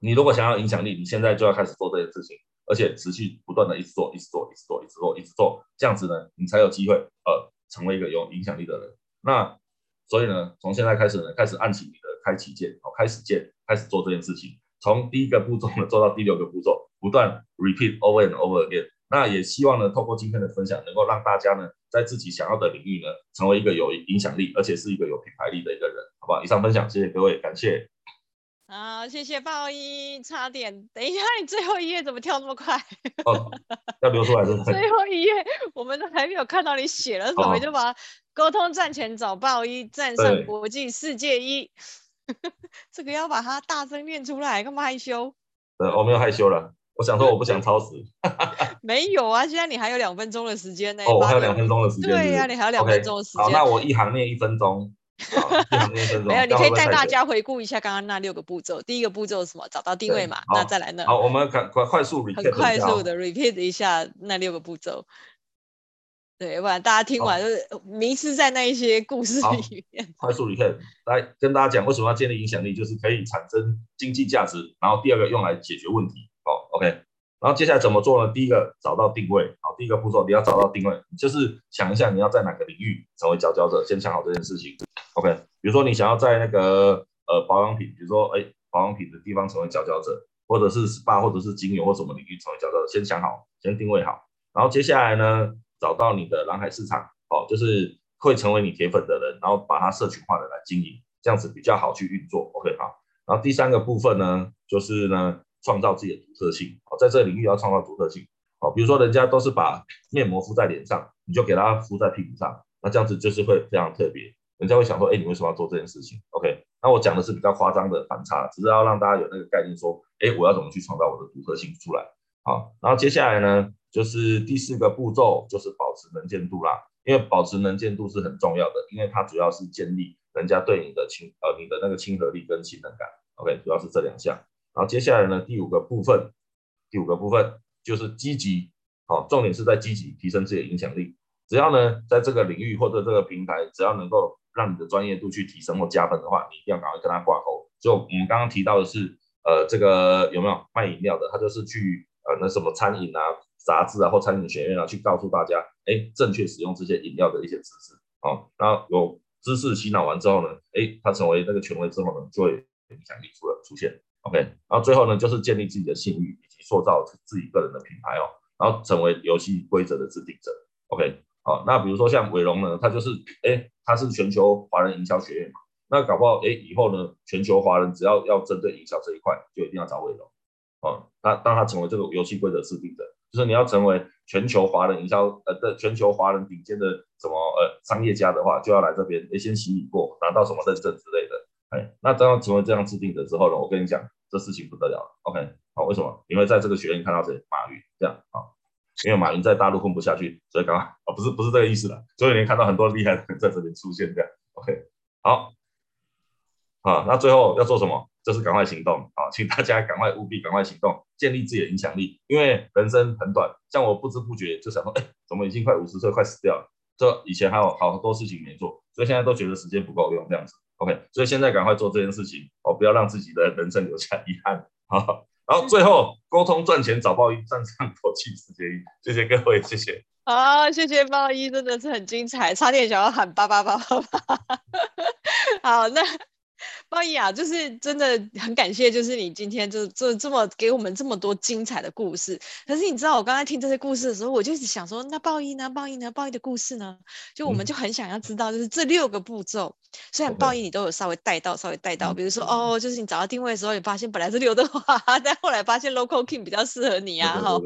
你如果想要影响力，你现在就要开始做这件事情。而且持续不断的一直做，一直做，一直做，一直做，一直做，这样子呢，你才有机会呃成为一个有影响力的人。那所以呢，从现在开始呢，开始按起你的开启键，好，开始键，开始做这件事情。从第一个步骤呢做到第六个步骤，不断 repeat over and over again。那也希望呢，透过今天的分享，能够让大家呢，在自己想要的领域呢，成为一个有影响力，而且是一个有品牌力的一个人，好不好？以上分享，谢谢各位，感谢。好，谢谢爆一，差点，等一下，你最后一页怎么跳那么快？哦，要流出来是？最后一页，我们都还没有看到你写了什么，就把沟通赚钱找爆一，站上国际世界一，这个要把它大声念出来，干嘛害羞？呃，我没有害羞了，我想说我不想超时。没有啊，现在你还有两分钟的时间呢。哦，我还有两分钟的时间。对呀、啊，你还有两分钟的时间。好，那我一行念一分钟。没有，你可以带大家回顾一下刚刚那六个步骤。第一个步骤是什么？找到定位嘛。那再来呢？好，我们快快快速 repeat 很快速的 repeat 一下那六个步骤。对，不然大家听完就是迷失在那一些故事里面。快速 repeat 来跟大家讲，为什么要建立影响力？就是可以产生经济价值，然后第二个用来解决问题。好，OK。然后接下来怎么做呢？第一个找到定位，好，第一个步骤你要找到定位，就是想一下你要在哪个领域成为佼佼者，先想好这件事情。OK，比如说你想要在那个呃保养品，比如说哎保养品的地方成为佼佼者，或者是 SPA 或者是精油或什么领域成为佼佼者，先想好，先定位好。然后接下来呢，找到你的蓝海市场，哦，就是会成为你铁粉的人，然后把它社群化的来经营，这样子比较好去运作。OK，好。然后第三个部分呢，就是呢。创造自己的独特性，好，在这个领域要创造独特性，好，比如说人家都是把面膜敷在脸上，你就给他敷在屁股上，那这样子就是会非常特别，人家会想说，哎，你为什么要做这件事情？OK，那我讲的是比较夸张的反差，只是要让大家有那个概念，说，哎，我要怎么去创造我的独特性出来？好，然后接下来呢，就是第四个步骤，就是保持能见度啦，因为保持能见度是很重要的，因为它主要是建立人家对你的亲，呃，你的那个亲和力跟信任感，OK，主要是这两项。然后接下来呢，第五个部分，第五个部分就是积极，好，重点是在积极提升自己的影响力。只要呢，在这个领域或者这个平台，只要能够让你的专业度去提升或加分的话，你一定要赶快跟他挂钩。就我们刚刚提到的是，呃，这个有没有卖饮料的？他就是去呃那什么餐饮啊、杂志啊或餐饮学院啊，去告诉大家，哎，正确使用这些饮料的一些知识。好，然后有知识洗脑完之后呢，哎，他成为那个权威之后呢，就会影响力出了出现。OK，然后最后呢，就是建立自己的信誉以及塑造自己个人的品牌哦，然后成为游戏规则的制定者。OK，好，那比如说像伟龙呢，他就是哎，他是全球华人营销学院嘛，那搞不好哎，以后呢，全球华人只要要针对营销这一块，就一定要找伟龙哦。那当他成为这个游戏规则制定者，就是你要成为全球华人营销呃的全球华人顶尖的什么呃商业家的话，就要来这边哎先洗礼过，拿到什么认证之类的。哎，那当成为这样制定者之后呢，我跟你讲，这事情不得了了。OK，好，为什么？因为在这个学院看到这马云这样啊，因为马云在大陆混不下去，所以刚刚啊，不是不是这个意思了。所以你看到很多厉害的人在这边出现这样。OK，好，啊，那最后要做什么？就是赶快行动啊！请大家赶快务必赶快行动，建立自己的影响力。因为人生很短，像我不知不觉就想说，哎，怎么已经快五十岁，快死掉了？这以前还有好多事情没做，所以现在都觉得时间不够用这样子。OK，所以现在赶快做这件事情哦，不要让自己的人生留下遗憾。好，然后最后沟通赚钱找报一，站上国际世界一，谢谢各位，谢谢。好，谢谢报一，真的是很精彩，差点想要喊八八八八八。好，那。报一啊，就是真的很感谢，就是你今天就就这么给我们这么多精彩的故事。可是你知道，我刚才听这些故事的时候，我就一直想说，那报一呢？报一呢？报一的故事呢？就我们就很想要知道，就是这六个步骤。虽然报一你都有稍微带到，稍微带到，比如说哦，就是你找到定位的时候，你发现本来是刘德华，但后来发现 Local King 比较适合你啊，哈，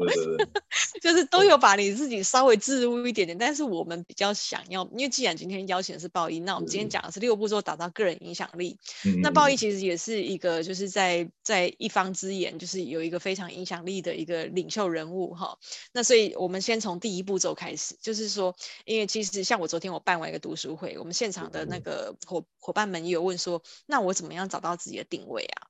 就是都有把你自己稍微置入一点点。但是我们比较想要，因为既然今天邀请的是报一，那我们今天讲的是六步骤打造个人影响力。那报一其实也是一个，就是在在一方之言，就是有一个非常影响力的一个领袖人物哈。那所以我们先从第一步骤开始，就是说，因为其实像我昨天我办完一个读书会，我们现场的那个伙伙伴们也有问说，那我怎么样找到自己的定位啊？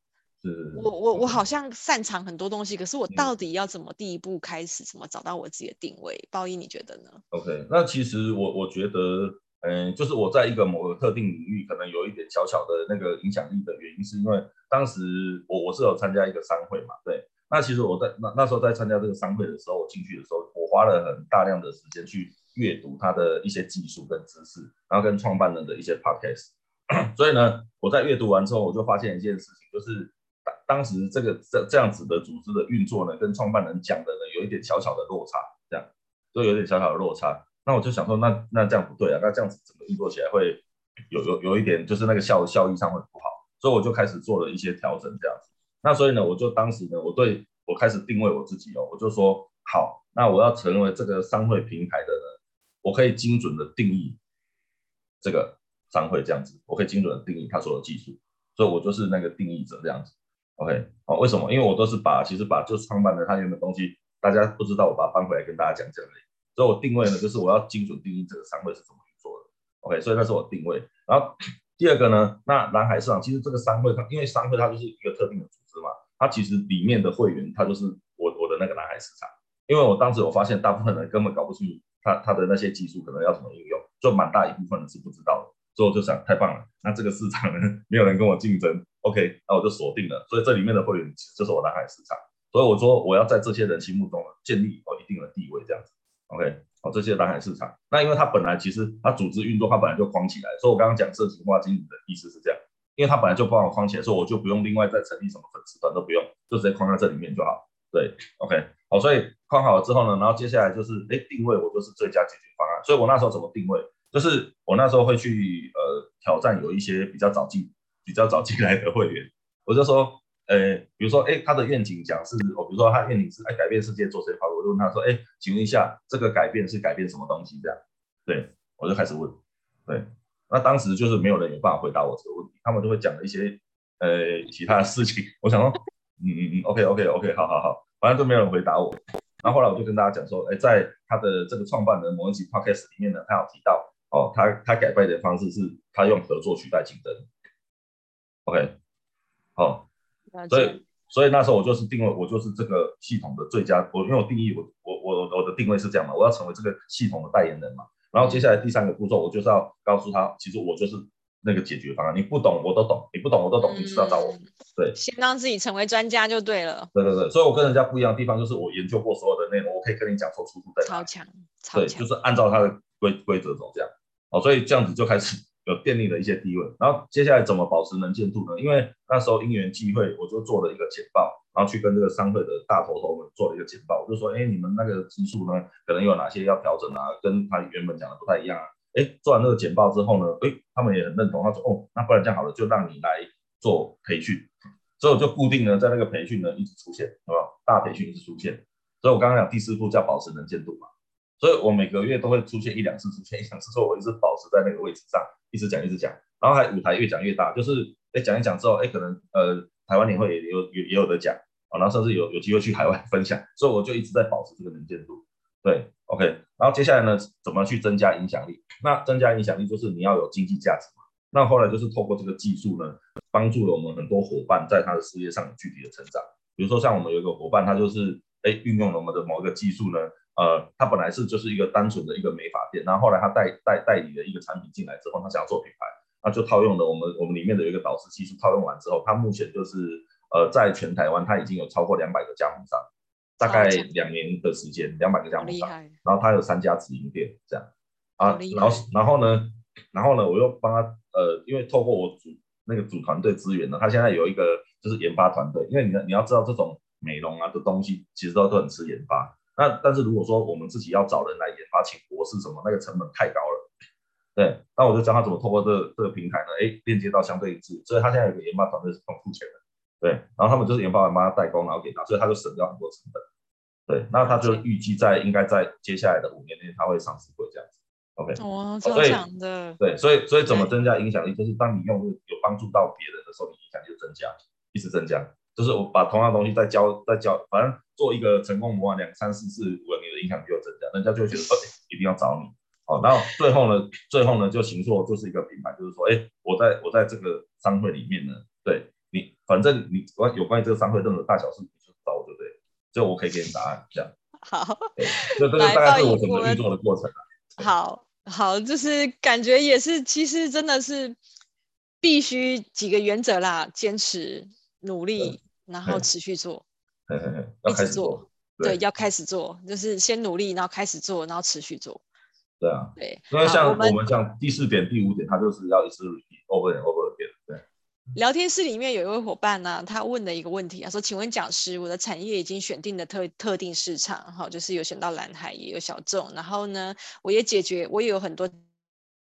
我我我好像擅长很多东西，可是我到底要怎么第一步开始，怎么找到我自己的定位？报一你觉得呢？OK，那其实我我觉得。嗯，就是我在一个某个特定领域，可能有一点小小的那个影响力的原因，是因为当时我我是有参加一个商会嘛，对。那其实我在那那时候在参加这个商会的时候，我进去的时候，我花了很大量的时间去阅读他的一些技术跟知识，然后跟创办人的一些 podcast。所以呢，我在阅读完之后，我就发现一件事情，就是当当时这个这这样子的组织的运作呢，跟创办人讲的呢，有一点小小的落差，这样，就有点小小的落差。那我就想说，那那这样不对啊，那这样子整个运作起来会有有有一点，就是那个效效益上会不好，所以我就开始做了一些调整，这样子。那所以呢，我就当时呢，我对我开始定位我自己哦，我就说好，那我要成为这个商会平台的人，我可以精准的定义这个商会这样子，我可以精准的定义它所有的技术，所以我就是那个定义者这样子。OK，好，为什么？因为我都是把其实把就是创办的他原本东西，大家不知道，我把它搬回来跟大家讲讲而已。所以我定位呢，就是我要精准定义这个商会是怎么去做的，OK，所以那是我定位。然后第二个呢，那蓝海市场其实这个商会它，因为商会它就是一个特定的组织嘛，它其实里面的会员它就是我我的那个蓝海市场。因为我当时我发现大部分人根本搞不清楚它它的那些技术可能要怎么应用，就蛮大一部分人是不知道的。所以我就想，太棒了，那这个市场呢，没有人跟我竞争，OK，那我就锁定了。所以这里面的会员其实就是我蓝海市场。所以我说我要在这些人心目中建立我一定的地位，这样子。OK，好，这些蓝海市场，那因为它本来其实它组织运作，它本来就框起来，所以我刚刚讲社群化经营的意思是这样，因为它本来就帮我框起来，所以我就不用另外再成立什么粉丝团都不用，就直接框在这里面就好。对，OK，好，所以框好了之后呢，然后接下来就是，哎，定位我就是最佳解决方案，所以我那时候怎么定位，就是我那时候会去呃挑战有一些比较早进、比较早进来的会员，我就说。呃，比如说，哎，他的愿景讲是，哦，比如说他愿景是，哎，改变世界做谁好，我就问他说，哎，请问一下，这个改变是改变什么东西？这样，对，我就开始问，对，那当时就是没有人有办法回答我这个问题，他们都会讲了一些，呃，其他的事情，我想说，嗯嗯嗯，OK，OK，OK，好好好，反正都没有人回答我，然后后来我就跟大家讲说，哎，在他的这个创办人某一集 Podcast 里面呢，他有提到，哦，他他改变的方式是他用合作取代竞争，OK，好。所以，所以那时候我就是定位，我就是这个系统的最佳。我因为我定义我我我我的定位是这样嘛，我要成为这个系统的代言人嘛。然后接下来第三个步骤，我就是要告诉他，其实我就是那个解决方案。你不懂我都懂，你不懂我都懂，你知道找我。对，先让自己成为专家就对了。对对对，所以我跟人家不一样的地方就是我研究过所有的内容，我可以跟你讲说出处在哪。超强，超强。对，就是按照他的规规则走这样。哦，所以这样子就开始。有建立了一些地位，然后接下来怎么保持能见度呢？因为那时候因缘际会，我就做了一个简报，然后去跟这个商会的大头头们做了一个简报，我就说，哎，你们那个技术呢，可能有哪些要调整啊？跟他原本讲的不太一样啊。哎，做完那个简报之后呢，哎，他们也很认同，他说，哦，那不然这样好了，就让你来做培训，所以我就固定呢在那个培训呢一直出现，是吧？大培训一直出现，所以我刚刚讲第四步叫保持能见度嘛。所以我每个月都会出现一两次，出现一两次，所以我一直保持在那个位置上，一直讲，一直讲，然后还舞台越讲越大，就是哎讲一讲之后，哎可能呃台湾年会也有也也有得讲啊，然后甚至有有机会去海外 分享，所以我就一直在保持这个能见度。对，OK，然后接下来呢，怎么去增加影响力？那增加影响力就是你要有经济价值嘛，那后来就是透过这个技术呢，帮助了我们很多伙伴在他的事业上具体的成长。比如说像我们有一个伙伴，他就是哎运用了我们的某一个技术呢，呃，他本来是就是一个单纯的一个美发店，然后后来他代代代理的一个产品进来之后，他想要做品牌，那就套用了我们我们里面的一个导师技术，套用完之后，他目前就是呃在全台湾他已经有超过两百个加盟商，大概两年的时间，两百个加盟商，然后他有三家直营店这样啊，然后然后呢，然后呢，我又帮他呃，因为透过我组那个组团队资源呢，他现在有一个就是研发团队，因为你你要知道这种美容啊的东西其实都都很吃研发，那但是如果说我们自己要找人来研发，请博士什么，那个成本太高了，对，那我就教他怎么透过这个、这个平台呢，哎，链接到相对一致，所以他现在有个研发团队是不用付钱的，对，然后他们就是研发完帮他代工，然后给他，所以他就省掉很多成本，对，那他就预计在应该在接下来的五年内他会上市会这样子。OK，哦，超强的，对，所以所以怎么增加影响力，就是当你用有帮助到别人的时候，你影响力就增加，一直增加。就是我把同样的东西再教再教，反正做一个成功模板，两三四次，如果你的影响力就增加，人家就会觉得说，哎，一定要找你。好，然后最后呢，最后呢，就形塑就是一个品牌，就是说，哎，我在我在这个商会里面呢，对你，反正你关有关于这个商会任何大小事，你就找我，对不对？就我可以给你答案，这样。好，这这个大概是我整个运作的过程啊。好好，就是感觉也是，其实真的是必须几个原则啦，坚持、努力，然后持续做，一直做，对，要开始做，就是先努力，然后开始做，然后持续做。对啊，对，因为像我们像第四点、第五点，它就是要一直 over and over again，对。聊天室里面有一位伙伴呢、啊，他问了一个问题，啊说：“请问讲师，我的产业已经选定了特特定市场，哈，就是有选到蓝海，也有小众，然后呢，我也解决，我也有很多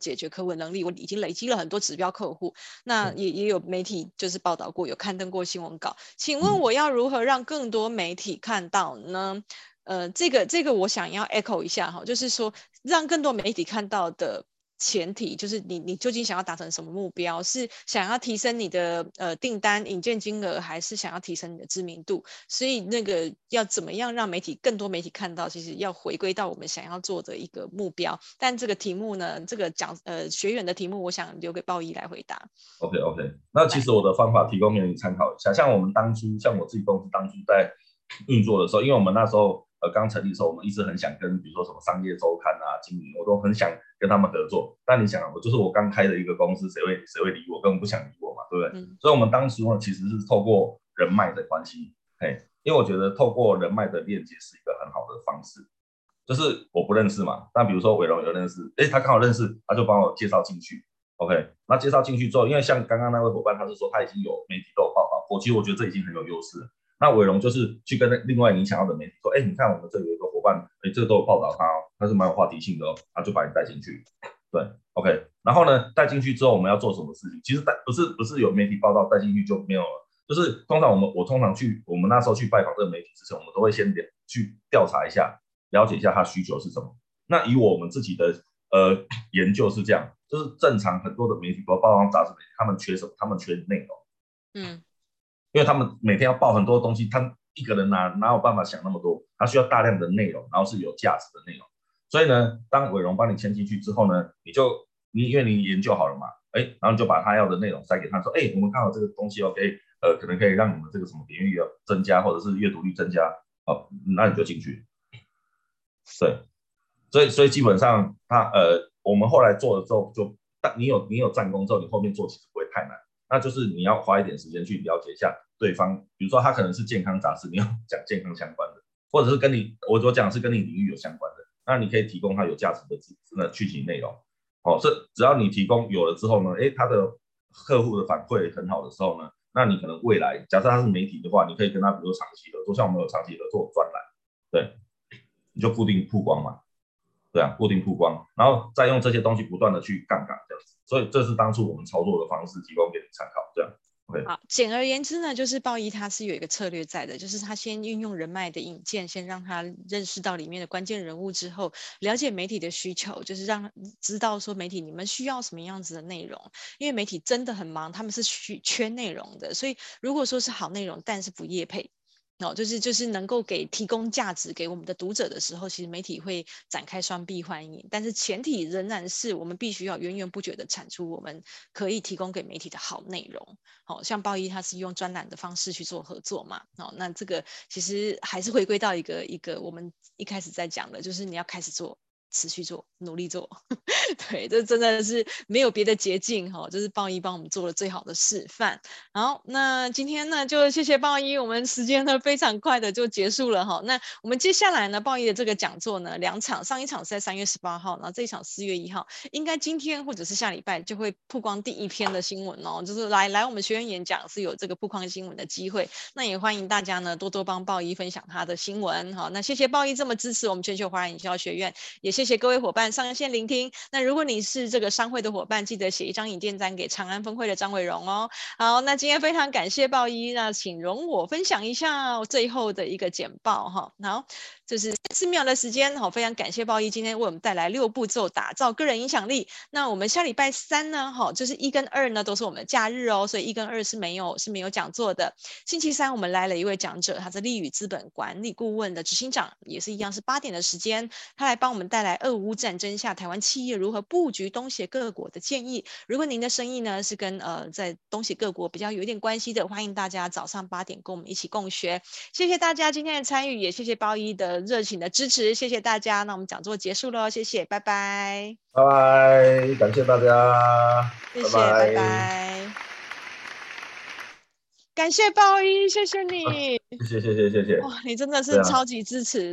解决客户能力，我已经累积了很多指标客户，那也也有媒体就是报道过，有刊登过新闻稿，请问我要如何让更多媒体看到呢？呃，这个这个我想要 echo 一下哈，就是说让更多媒体看到的。”前提就是你，你究竟想要达成什么目标？是想要提升你的呃订单引荐金额，还是想要提升你的知名度？所以那个要怎么样让媒体更多媒体看到？其实要回归到我们想要做的一个目标。但这个题目呢，这个讲呃学员的题目，我想留给鲍伊来回答。OK OK，那其实我的方法提供给你参考一下。像我们当初，像我自己公司当初在运作的时候，因为我们那时候。呃，刚成立的时候，我们一直很想跟，比如说什么商业周刊啊、经理，我都很想跟他们合作。但你想，我就是我刚开的一个公司，谁会谁会理我？根本不想理我嘛，对不对？嗯、所以，我们当时呢，其实是透过人脉的关系，嘿，因为我觉得透过人脉的链接是一个很好的方式。就是我不认识嘛，但比如说伟龙有认识，哎，他刚好认识，他就帮我介绍进去。OK，那介绍进去之后，因为像刚刚那位伙伴，他是说他已经有媒体都有报道，我其实我觉得这已经很有优势了。那伟龙就是去跟另外你想要的媒体说，哎，你看我们这里有一个伙伴，哎，这个都有报道他哦，他是蛮有话题性的哦，他就把你带进去，对，OK，然后呢，带进去之后我们要做什么事情？其实带不是不是有媒体报道带进去就没有了，就是通常我们我通常去我们那时候去拜访这个媒体之前，我们都会先去调查一下，了解一下他需求是什么。那以我们自己的呃研究是这样，就是正常很多的媒体，包括报章杂志媒体，他们缺什么？他们缺内容，嗯。因为他们每天要报很多东西，他一个人哪哪有办法想那么多？他需要大量的内容，然后是有价值的内容。所以呢，当伟荣帮你签进去之后呢，你就你因为你研究好了嘛，哎，然后你就把他要的内容塞给他说，哎，我们看好这个东西，OK，呃，可能可以让你们这个什么点阅率增加，或者是阅读率增加，好，那你就进去。对，所以所以基本上他呃，我们后来做了之后，就但你有你有战功之后，你后面做其实不会太难。那就是你要花一点时间去了解一下对方，比如说他可能是健康杂志，你要讲健康相关的，或者是跟你我所讲是跟你领域有相关的，那你可以提供他有价值的知那具体内容。哦，这只要你提供有了之后呢，诶，他的客户的反馈很好的时候呢，那你可能未来假设他是媒体的话，你可以跟他比如说长期合作，像我们有长期合作专栏，对，你就固定曝光嘛。对啊，固定曝光，然后再用这些东西不断的去杠杆这样子，所以这是当初我们操作的方式，提供给你参考。这样，OK。好，简而言之呢，就是鲍伊他是有一个策略在的，就是他先运用人脉的引荐，先让他认识到里面的关键人物之后，了解媒体的需求，就是让知道说媒体你们需要什么样子的内容，因为媒体真的很忙，他们是需缺内容的，所以如果说是好内容，但是不业配。哦，就是就是能够给提供价值给我们的读者的时候，其实媒体会展开双臂欢迎。但是前提仍然是我们必须要源源不绝的产出我们可以提供给媒体的好内容。好、哦、像报一他是用专栏的方式去做合作嘛，哦，那这个其实还是回归到一个一个我们一开始在讲的，就是你要开始做。持续做，努力做，对，这真的是没有别的捷径哈，就是鲍一帮我们做了最好的示范。好，那今天呢，就谢谢鲍一，我们时间呢非常快的就结束了哈。那我们接下来呢，鲍一的这个讲座呢，两场，上一场是在三月十八号，然后这一场四月一号，应该今天或者是下礼拜就会曝光第一篇的新闻哦，就是来来我们学院演讲是有这个曝光新闻的机会。那也欢迎大家呢多多帮鲍一分享他的新闻哈。那谢谢鲍一这么支持我们全球华人营销学院，也谢。谢谢各位伙伴上线聆听。那如果你是这个商会的伙伴，记得写一张引荐单给长安分会的张伟荣哦。好，那今天非常感谢鲍一，那请容我分享一下最后的一个简报哈。好。就是四秒的时间，好，非常感谢鲍一今天为我们带来六步骤打造个人影响力。那我们下礼拜三呢，好，就是一跟二呢都是我们的假日哦，所以一跟二是没有是没有讲座的。星期三我们来了一位讲者，他是立宇资本管理顾问的执行长，也是一样是八点的时间，他来帮我们带来俄乌战争下台湾企业如何布局东协各国的建议。如果您的生意呢是跟呃在东协各国比较有一点关系的，欢迎大家早上八点跟我们一起共学。谢谢大家今天的参与，也谢谢鲍一的。热情的支持，谢谢大家。那我们讲座结束了，谢谢，拜拜，拜拜，感谢大家，谢谢，拜拜，拜拜，感谢鲍一，谢谢你，谢谢谢谢谢谢，哇，你真的是超级支持。